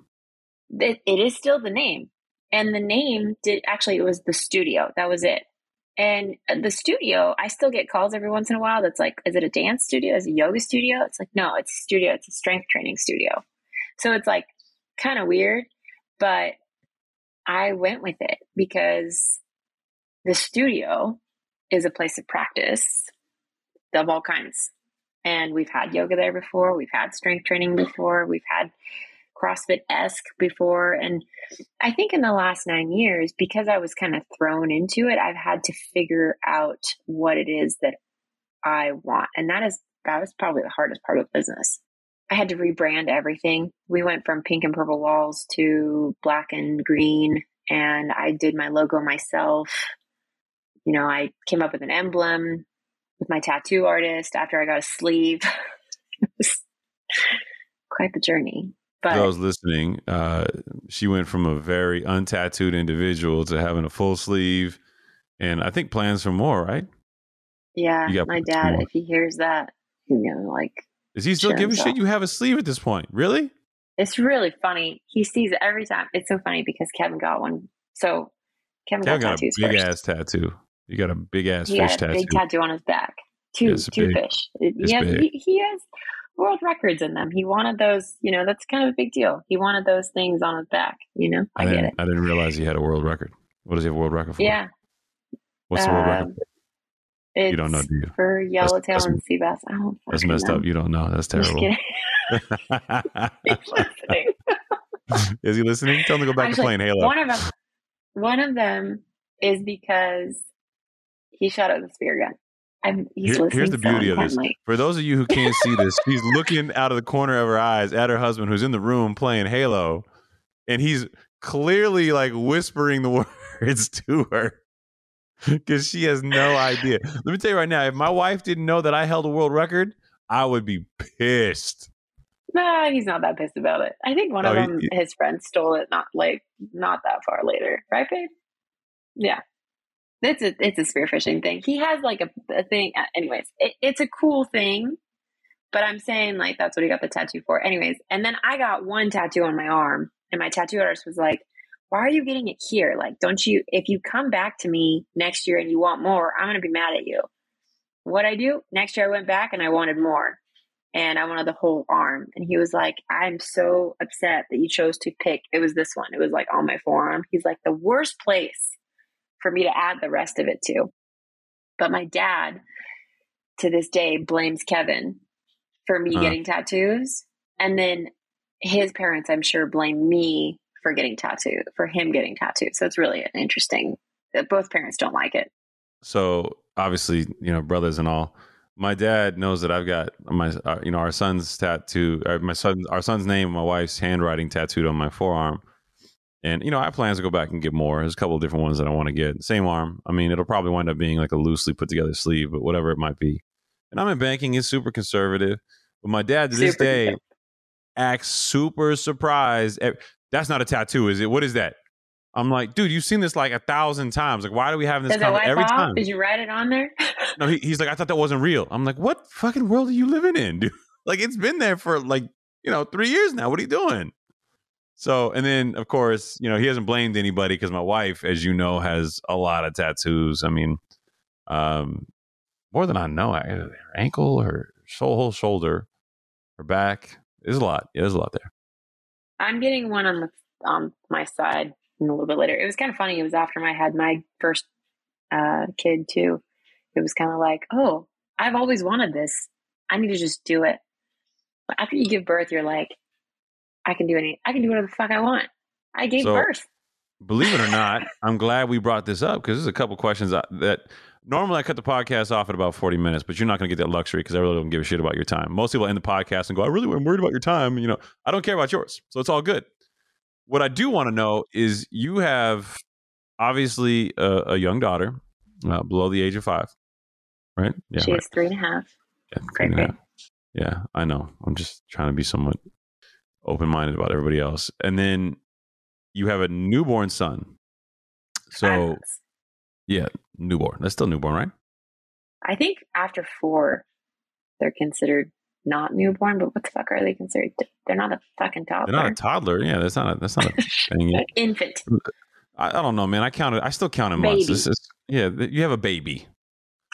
it, it is still the name. And the name did actually it was the studio. That was it. And the studio i still get calls every once in a while that's like is it a dance studio? Is it a yoga studio? It's like no it's a studio. It's a strength training studio. So it's like kind of weird but i went with it because the studio is a place of practice of all kinds and we've had yoga there before we've had strength training before we've had CrossFit esque before. And I think in the last nine years, because I was kind of thrown into it, I've had to figure out what it is that I want. And that is, that was probably the hardest part of business. I had to rebrand everything. We went from pink and purple walls to black and green, and I did my logo myself. You know, I came up with an emblem with my tattoo artist after I got a sleeve. <laughs> it was quite the journey. But those listening, uh, she went from a very untattooed individual to having a full sleeve, and I think plans for more. Right? Yeah, my dad, more. if he hears that, you gonna like. Is he still giving shit? You have a sleeve at this point, really? It's really funny. He sees it every time. It's so funny because Kevin got one. So Kevin, Kevin got got a big first. ass tattoo. You got a big ass he fish tattoo. big tattoo on his back. Two, it's two big. fish. It's he, has, big. he, he has world records in them. He wanted those. You know, that's kind of a big deal. He wanted those things on his back. You know, I, get didn't, it. I didn't realize he had a world record. What does he have a world record for? Yeah, What's the world record? Um, it's You don't know, do you? For yellowtail that's- and sea bass. I don't That's messed know. up. You don't know. That's terrible. kidding. <laughs> He's listening. <laughs> Is he listening? Tell him to go back to playing Halo. One of them, one of them is because he shot out the spear gun. I'm, he's Here- here's the beauty of this. For those of you who can't see this, she's looking out of the corner of her eyes at her husband who's in the room playing Halo, and he's clearly like whispering the <laughs> words to her because she has no idea. Let me tell you right now, if my wife didn't know that I held a world record, I would be pissed. Nah, he's not that pissed about it. I think one of Oh, he- his friend, stole it. Not like not that far later, right, babe? Yeah, it's a it's a spearfishing thing. He has like a, a thing. uh, Anyways, it, it's a cool thing. But I'm saying like that's what he got the tattoo for. Anyways, and then I got one tattoo on my arm, and my tattoo artist was like, "Why are you getting it here? Like, don't you? If you come back to me next year and you want more, I'm gonna be mad at you." What I do next year, I went back and I wanted more and I wanted the whole arm. And he was like, I'm so upset that you chose to pick. It was this one. It was like on my forearm. He's like, the worst place for me to add the rest of it to. But my dad, to this day, blames Kevin for me Huh. getting tattoos. And then his parents, I'm sure, blame me for getting tattooed, for him getting tattooed. So it's really an interesting that both parents don't like it. So obviously, you know, brothers and all. My dad knows that I've got my, uh, you know, our son's tattoo, uh, my son, our son's name, my wife's handwriting tattooed on my forearm. And you know, I have plans to go back and get more. There's a couple of different ones that I want to get. Same arm. I mean, it'll probably wind up being like a loosely put together sleeve, but whatever it might be. And I'm in banking. It's super conservative. But my dad to this Super day acts super surprised. at- That's not a tattoo, is it? What is that? I'm like, dude, you've seen this like a thousand times. Like, why do we have this Does it conver- wipe every off? time? Did you write it on there? No, he, he's like, I thought that wasn't real. I'm like, what fucking world are you living in, dude? <laughs> Like, it's been there for like, you know, three years now. What are you doing? So, and then of course, you know, he hasn't blamed anybody because my wife, as you know, has a lot of tattoos. I mean, um, more than I know. Her ankle, her whole, shoulder, her back. There's a lot. Yeah, there's a lot there. I'm getting one on the on my side a little bit later. It was kind of funny. It was after I had my first uh, kid too. It was kind of like, oh, I've always wanted this. I need to just do it. But after you give birth, you're like, I can do any. I can do whatever the fuck I want. I gave So- birth. Believe it or <laughs> not, I'm glad we brought this up because there's a couple questions that, normally I cut the podcast off at about 40 minutes, but you're not going to get that luxury because I really don't give a shit about your time. Most people end the podcast and go, I really am worried about your time. You know, I don't care about yours. So it's all good. What I do want to know is you have obviously a, a young daughter uh, below the age of five, right? Yeah. she right. is three and a half. Yeah, Great, yeah. great. Yeah, I know. I'm just trying to be somewhat open minded about everybody else. And then you have a newborn son. So, yeah, newborn. That's still newborn, right? I think after four, they're considered not newborn. But what the fuck are they considered? They're not a fucking toddler. They're not a toddler. Yeah, that's not a that's not a <laughs> thing. yet. infant. I, I don't know, man. I counted. I still count in months. This is yeah. You have a baby.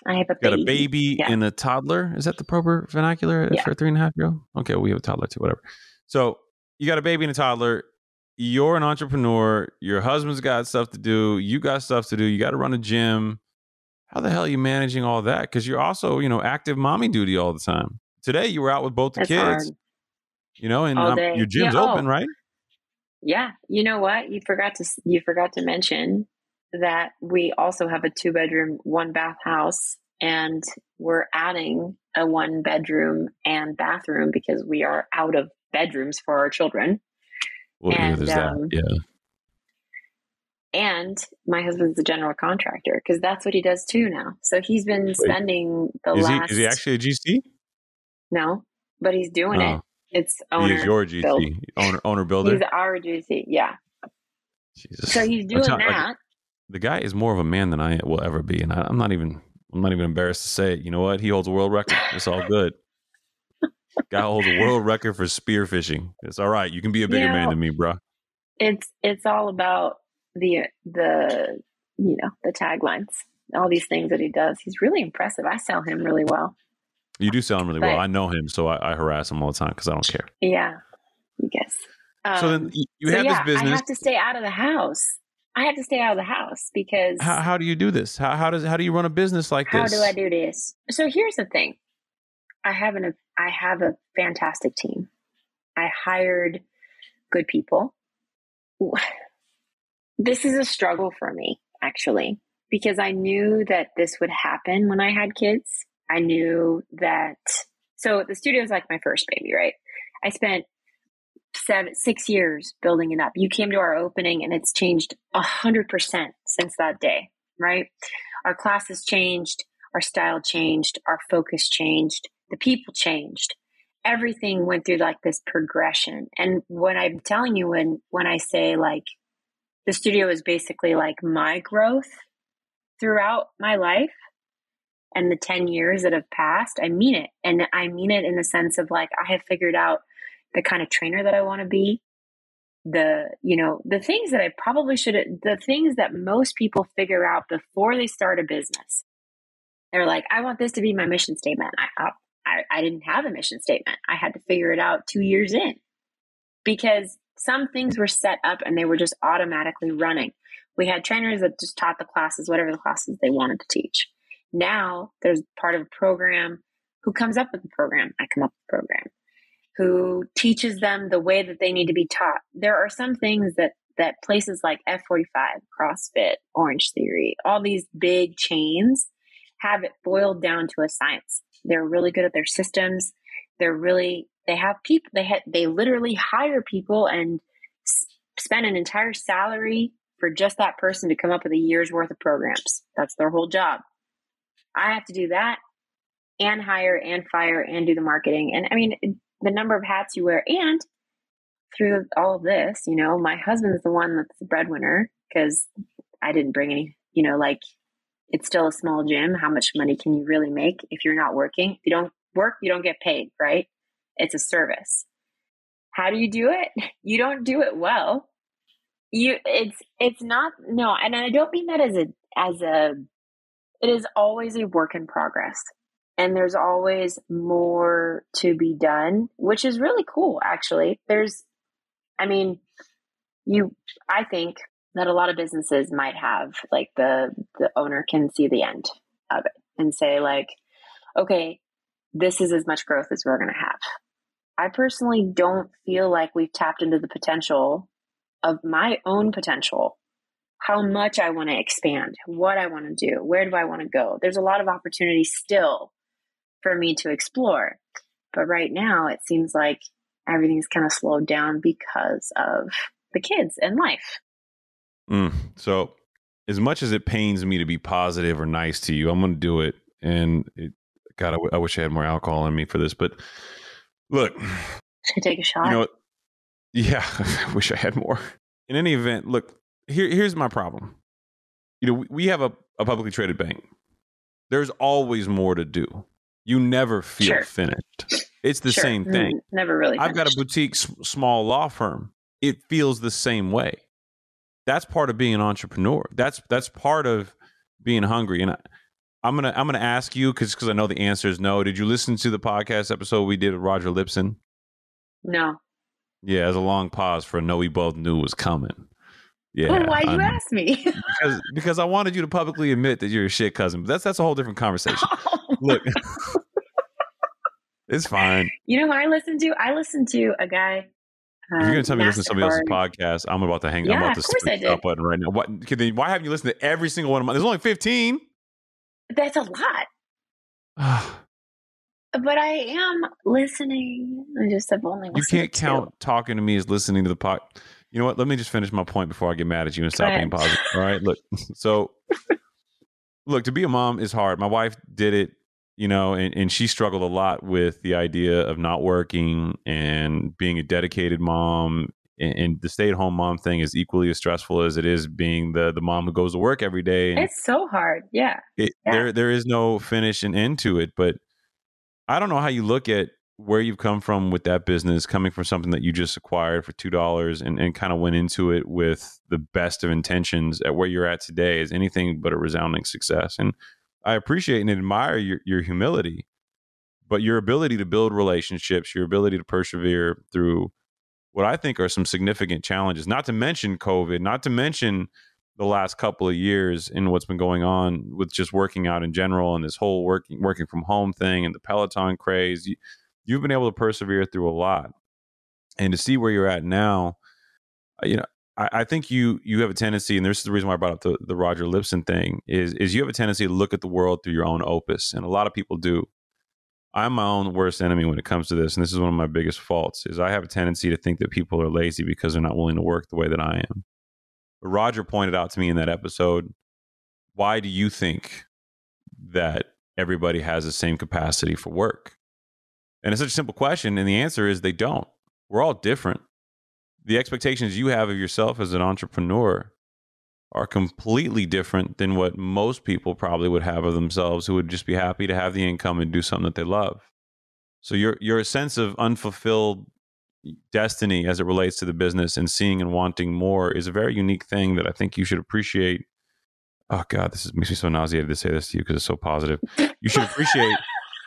I have a You got a baby Yeah. and a toddler. Is that the proper vernacular Yeah. for a three and a half year old? Okay, we have a toddler too. Whatever. So you got a baby and a toddler. You're an entrepreneur. Your husband's got stuff to do. You got stuff to do. You got to run a gym. How the hell are you managing all that? Because you're also, you know, active mommy duty all the time. Today you were out with both the That's kids, hard. you know, and um, your gym's Yeah, oh. open, right? Yeah, you know what? You forgot to you forgot to mention that we also have a two bedroom, one bath house, and we're adding a one bedroom and bathroom because we are out of bedrooms for our children. Well, yeah, And, there's um. Yeah. And my husband's a general contractor because that's what he does too now. So he's been spending the Is he last is he actually a GC? no, but he's doing it. Oh, It's he owner. is your GC build. owner owner builder. He's our GC. Yeah. Jesus. So he's doing like, that. the guy is more of a man than I will ever be, and I, I'm not even I'm not even embarrassed to say it. You know what? He holds a world record. It's all good. Guy holds a world record for spear fishing. It's all right. You can be a bigger You man than me, bro. it's it's all about the the you know the taglines all these things that he does he's really impressive i sell him really well You do sound really well. I know him, so I, I harass him all the time because I don't care. yeah i guess um, so then y- you so have yeah, this business. i have to stay out of the house i have to stay out of the house because How, how do you do this? How, how does how do you run a business like how this? How do i do this so here's the thing i have an i have a fantastic team. I hired good people. This is a struggle for me actually because i knew that this would happen when i had kids. I knew that so the studio is like my first baby right? I spent seven six years building it up. You came to our opening and it's changed a hundred percent since that day right? Our classes changed our style changed our focus changed the people changed. Everything went through like this progression. And when i'm telling you when when i say like the studio is basically like my growth throughout my life and the 10 years that have passed i mean it. And i mean it in the sense of like i have figured out the kind of trainer that i want to be the you know the things that i probably should the things that most people figure out before they start a business. They're like i want this to be my mission statement. I i, I didn't have a mission statement i had to figure it out two years in because some things were set up and they were just automatically running we had trainers that just taught the classes whatever the classes they wanted to teach now there's part of a program who comes up with the program i come up with the program who teaches them the way that they need to be taught. There are some things that that places like F45, CrossFit, Orange Theory, all these big chains have it boiled down to a science. They're really good at their systems. They're really they have people they ha- they literally hire people and s- spend an entire salary for just that person to come up with a year's worth of programs. That's their whole job. I have to do that and hire and fire and do the marketing. And I mean, the number of hats you wear and through all of this, you know, my husband's the one that's the breadwinner because I didn't bring any, you know, like it's still a small gym. How much money can you really make if you're not working? If you don't work, you don't get paid, right? It's a service. How do you do it? <laughs> You don't do it well. You it's it's not no, and I don't mean that as a as a it is always a work in progress. And there's always more to be done, which is really cool actually. There's I mean, you I think that a lot of businesses might have like the the owner can see the end of it and say like okay this is as much growth as we're going to have. I personally don't feel like we've tapped into the potential of my own potential how much i want to expand what i want to do where do i want to go. There's a lot of opportunity still for me to explore but right now it seems like everything's kind of slowed down because of the kids and life Mm. So, as much as it pains me to be positive or nice to you, I'm going to do it. And it, God, I, w- I wish I had more alcohol in me for this. But look, should I take a shot? You know, yeah, <laughs> I wish I had more. In any event, look, here, here's my problem. You know, we, we have a, a publicly traded bank. There's always more to do. You never feel Sure. finished. It's the Sure. same thing. Mm, Never really. I've got a boutique s- small law firm. It feels the same way. That's part of being an entrepreneur. That's that's part of being hungry. And I, I'm gonna I'm gonna ask you because because I know the answer is no. Did you listen to the podcast episode we did with Roger Lipson? No. Yeah, there's a long pause for a no. We both knew was coming. Yeah, well, why you ask me? <laughs> because because I wanted you to publicly admit that you're a shit cousin. But that's that's a whole different conversation. <laughs> Look, <laughs> it's fine. you know who I listen to? I listen to a guy. Um, If you're gonna tell me to listen to somebody else's podcast, I'm about to hang. I'm about to of course I did. up button right now. What? Why haven't you listened to every single one of mine? There's only 15. That's a lot, <sighs> but I am listening. I just have only you can't count talking to me as listening to the pod. You know what? Let me just finish my point before I get mad at you and stop being positive. All right. Look. <laughs> So, look to be a mom is hard. My wife did it. You know, and, and she struggled a lot with the idea of not working and being a dedicated mom. And, and the stay at home mom thing is equally as stressful as it is being the the mom who goes to work every day. And, It's so hard. Yeah. it, Yeah. there there is no finish and end to it but i don't know how you look at where you've come from with that business coming from something that you just acquired for two dollars and, and kind of went into it with the best of intentions at where you're at today is anything but a resounding success and i appreciate and admire your, your humility but your ability to build relationships your ability to persevere through what i think are some significant challenges not to mention covid not to mention the last couple of years and what's been going on with just working out in general and this whole working working from home thing and the Peloton craze. You, you've been able to persevere through a lot, and to see where you're at now, you know. I, I think you you have a tendency, and this is the reason why I brought up the, the Roger Lipson thing, is is you have a tendency to look at the world through your own opus, and a lot of people do. I'm my own worst enemy when it comes to this, and this is one of my biggest faults. Is I have a tendency to think that people are lazy because they're not willing to work the way that I am. But Roger pointed out to me in that episode, why do you think that everybody has the same capacity for work? And it's such a simple question, and the answer is they don't. We're all different. The expectations you have of yourself as an entrepreneur are completely different than what most people probably would have of themselves who would just be happy to have the income and do something that they love. So your your sense of unfulfilled destiny as it relates to the business and seeing and wanting more is a very unique thing that I think you should appreciate. Oh God, this is, makes me so nauseated to say this to you because it's so positive. You should appreciate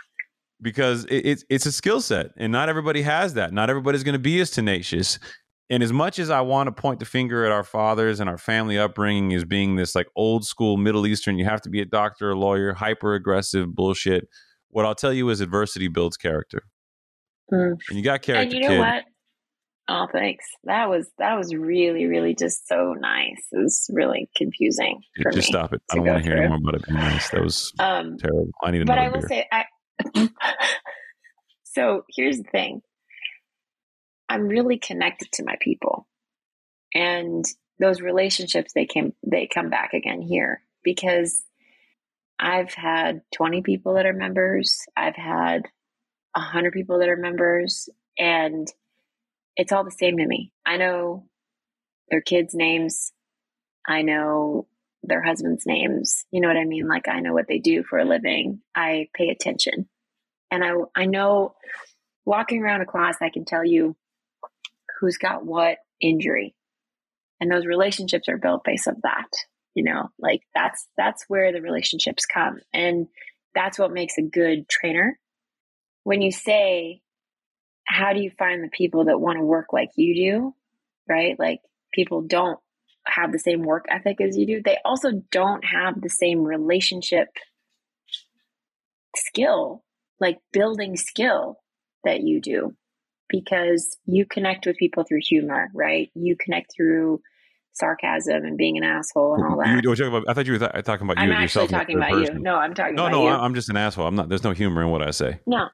<laughs> because it, it's it's a skill set, and not everybody has that. Not everybody's going to be as tenacious. And as much as I want to point the finger at our fathers and our family upbringing as being this like old school Middle Eastern, you have to be a doctor, a lawyer, hyper aggressive bullshit. What I'll tell you is adversity builds character, Mm. and you got character. And you know kid. what? Oh, thanks. That was that was really, really just so nice. It was really confusing for Just stop it. I don't want to hear through. anymore about it being nice. That was Um, terrible. I need to but I will beer. say, I. <laughs> so here's the thing. I'm really connected to my people, and those relationships they came they come back again here because I've had 20 people that are members. I've had 100 people that are members, and it's all the same to me. I know their kids' names. I know their husbands' names. You know what I mean? Like I know what they do for a living. I pay attention. And I I know walking around a class I can tell you who's got what injury. And those relationships are built based of that. You know, like that's that's where the relationships come. And that's what makes a good trainer. When you say, how do you find the people that want to work like you do? Right? Like people don't have the same work ethic as you do. They also don't have the same relationship skill, like building skill that you do because you connect with people through humor, right? You connect through sarcasm and being an asshole and all that. You, you talking about, I thought you were th- talking about I'm you actually yourself. talking about person. you. No, I'm talking No, no, you. I'm just an asshole. I'm not. There's no humor in what I say. no.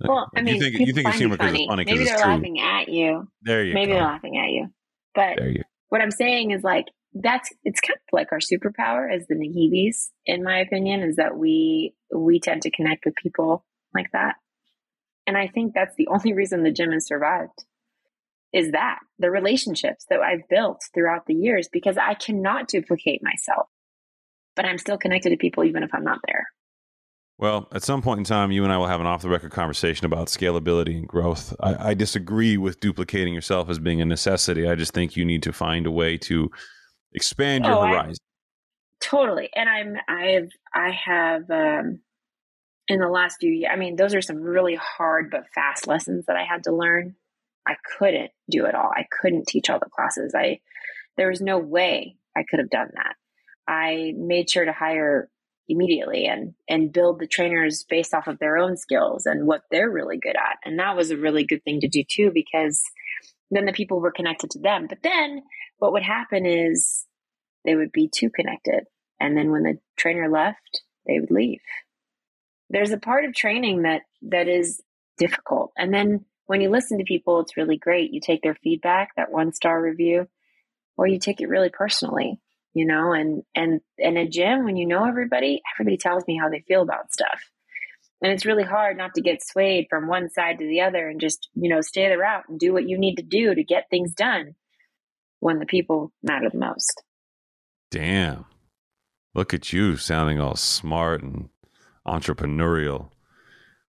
Well, I mean, you think you think it's humor because it's funny Maybe they're true. laughing at you. There you Maybe go. they're laughing at you. But you. what I'm saying is like that's it's kind of like our superpower as the Nahibis, in my opinion, is that we we tend to connect with people like that. And I think that's the <laughs> only reason the gym has survived is that the relationships that I've built throughout the years because I cannot duplicate myself. But I'm still connected to people even if I'm not there. Well, at some point in time, you and I will have an off the record conversation about scalability and growth. I, I disagree with duplicating yourself as being a necessity. I just think you need to find a way to expand your Oh, I- horizon. Totally. And I'm I've I have um in the last few years I mean those are some really hard but fast lessons that I had to learn. I couldn't do it all. I couldn't teach all the classes. I there was no way I could have done that. I made sure to hire immediately and and build the trainers based off of their own skills and what they're really good at. And that was a really good thing to do too because then the people were connected to them. But then what would happen is they would be too connected. And then when the trainer left, they would leave. There's a part of training that that is difficult. And then when you listen to people, it's really great. You take their feedback, that one star review, or you take it really personally, you know, and and in a gym, when you know everybody, everybody tells me how they feel about stuff. And it's really hard not to get swayed from one side to the other and just, you know, stay the route and do what you need to do to get things done when the people matter the most. Damn. Look at you sounding all smart and entrepreneurial.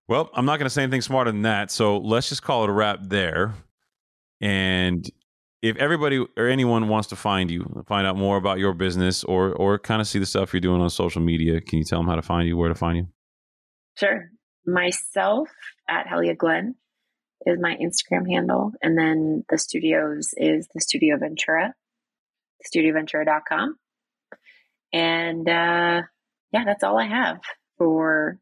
Well, I'm not going to say anything smarter than that. So let's just call it a wrap there. And if everybody or anyone wants to find you, find out more about your business or or kind of see the stuff you're doing on social media, can you tell them how to find you, where to find you? Sure. Myself at Helya Glen is my Instagram handle. And then the studios is the Studio Ventura, studioventura.com. And uh, yeah, that's all I have for.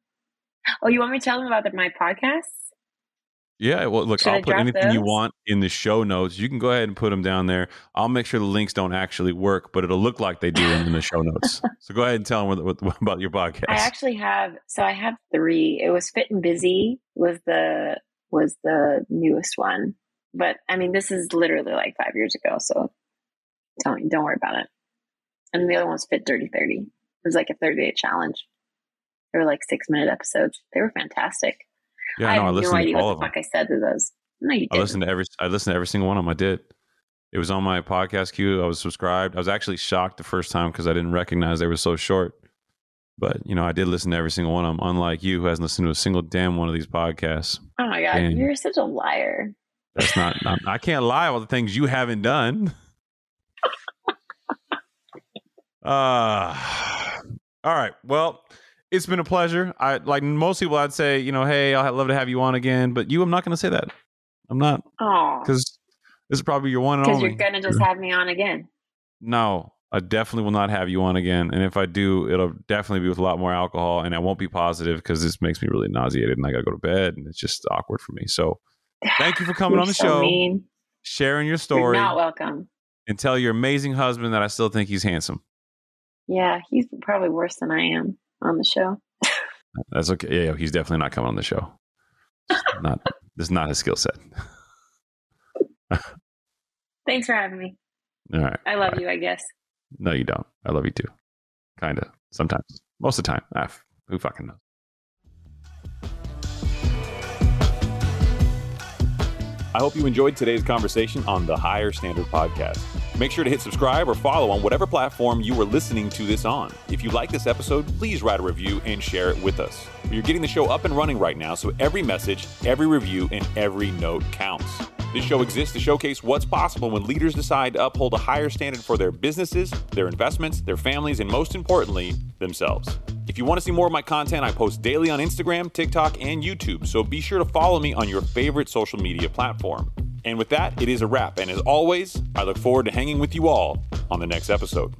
Oh, you want me to tell them about the, my podcast? Yeah, well, look, Should I I'll put anything you want in the show notes. You can go ahead and put them down there. I'll make sure the links don't actually work, but it'll look like they do in the show notes. <laughs> So go ahead and tell them what, what, about your podcast. I actually have so I have three. It was Fit and Busy was the was the newest one. But I mean this is literally like five years ago, so don't don't worry about it. And the other one's Fit Dirty Thirty. It was like a thirty day challenge. They were like six minute episodes. They were fantastic. yeah, I no, I have no listened to idea all what of the them. fuck I said to those. No, you didn't. listened to every I listened to every single one of them. I did. It was on my podcast queue. I was subscribed. I was actually shocked the first time because I didn't recognize they were so short. But you know, I did listen to every single one of them. Unlike you, who hasn't listened to a single damn one of these podcasts. oh my god, Damn. you're such a liar. That's not. not I can't lie about the things you haven't done. Uh, <laughs> all right. Well, it's been a pleasure. I like most people. I'd say, you know, hey, I'd love to have you on again. But you, I'm not going to say that. I'm not Oh, because this is probably your one and only. because you're gonna just have me on again. No, I definitely will not have you on again. And if I do, it'll definitely be with a lot more alcohol, and I won't be positive because this makes me really nauseated, and I got to go to bed, and it's just awkward for me. So, thank you for <sighs> coming You're on the so show, mean. sharing your You're story, not welcome. and tell your amazing husband that I still think he's handsome. Yeah, he's probably worse than I am on the show. That's okay. Yeah, yeah, he's definitely not coming on the show. not <laughs> this is not his skill set. Thanks for having me. All right. I love you, I guess. No, you don't. I love you too. Kind of. Sometimes. Most of the time. Ah, who fucking knows? I hope you enjoyed today's conversation on the Higher Standard Podcast. Make sure to hit subscribe or follow on whatever platform you are listening to this on. If you like this episode, please write a review and share it with us. You're getting the show up and running right now, so every message, every review, and every note counts. This show exists to showcase what's possible when leaders decide to uphold a higher standard for their businesses, their investments, their families, and most importantly, themselves. If you want to see more of my content, I post daily on Instagram, TikTok, and YouTube, so be sure to follow me on your favorite social media platform. And with that, it is a wrap. And as always, I look forward to hanging with you all on the next episode.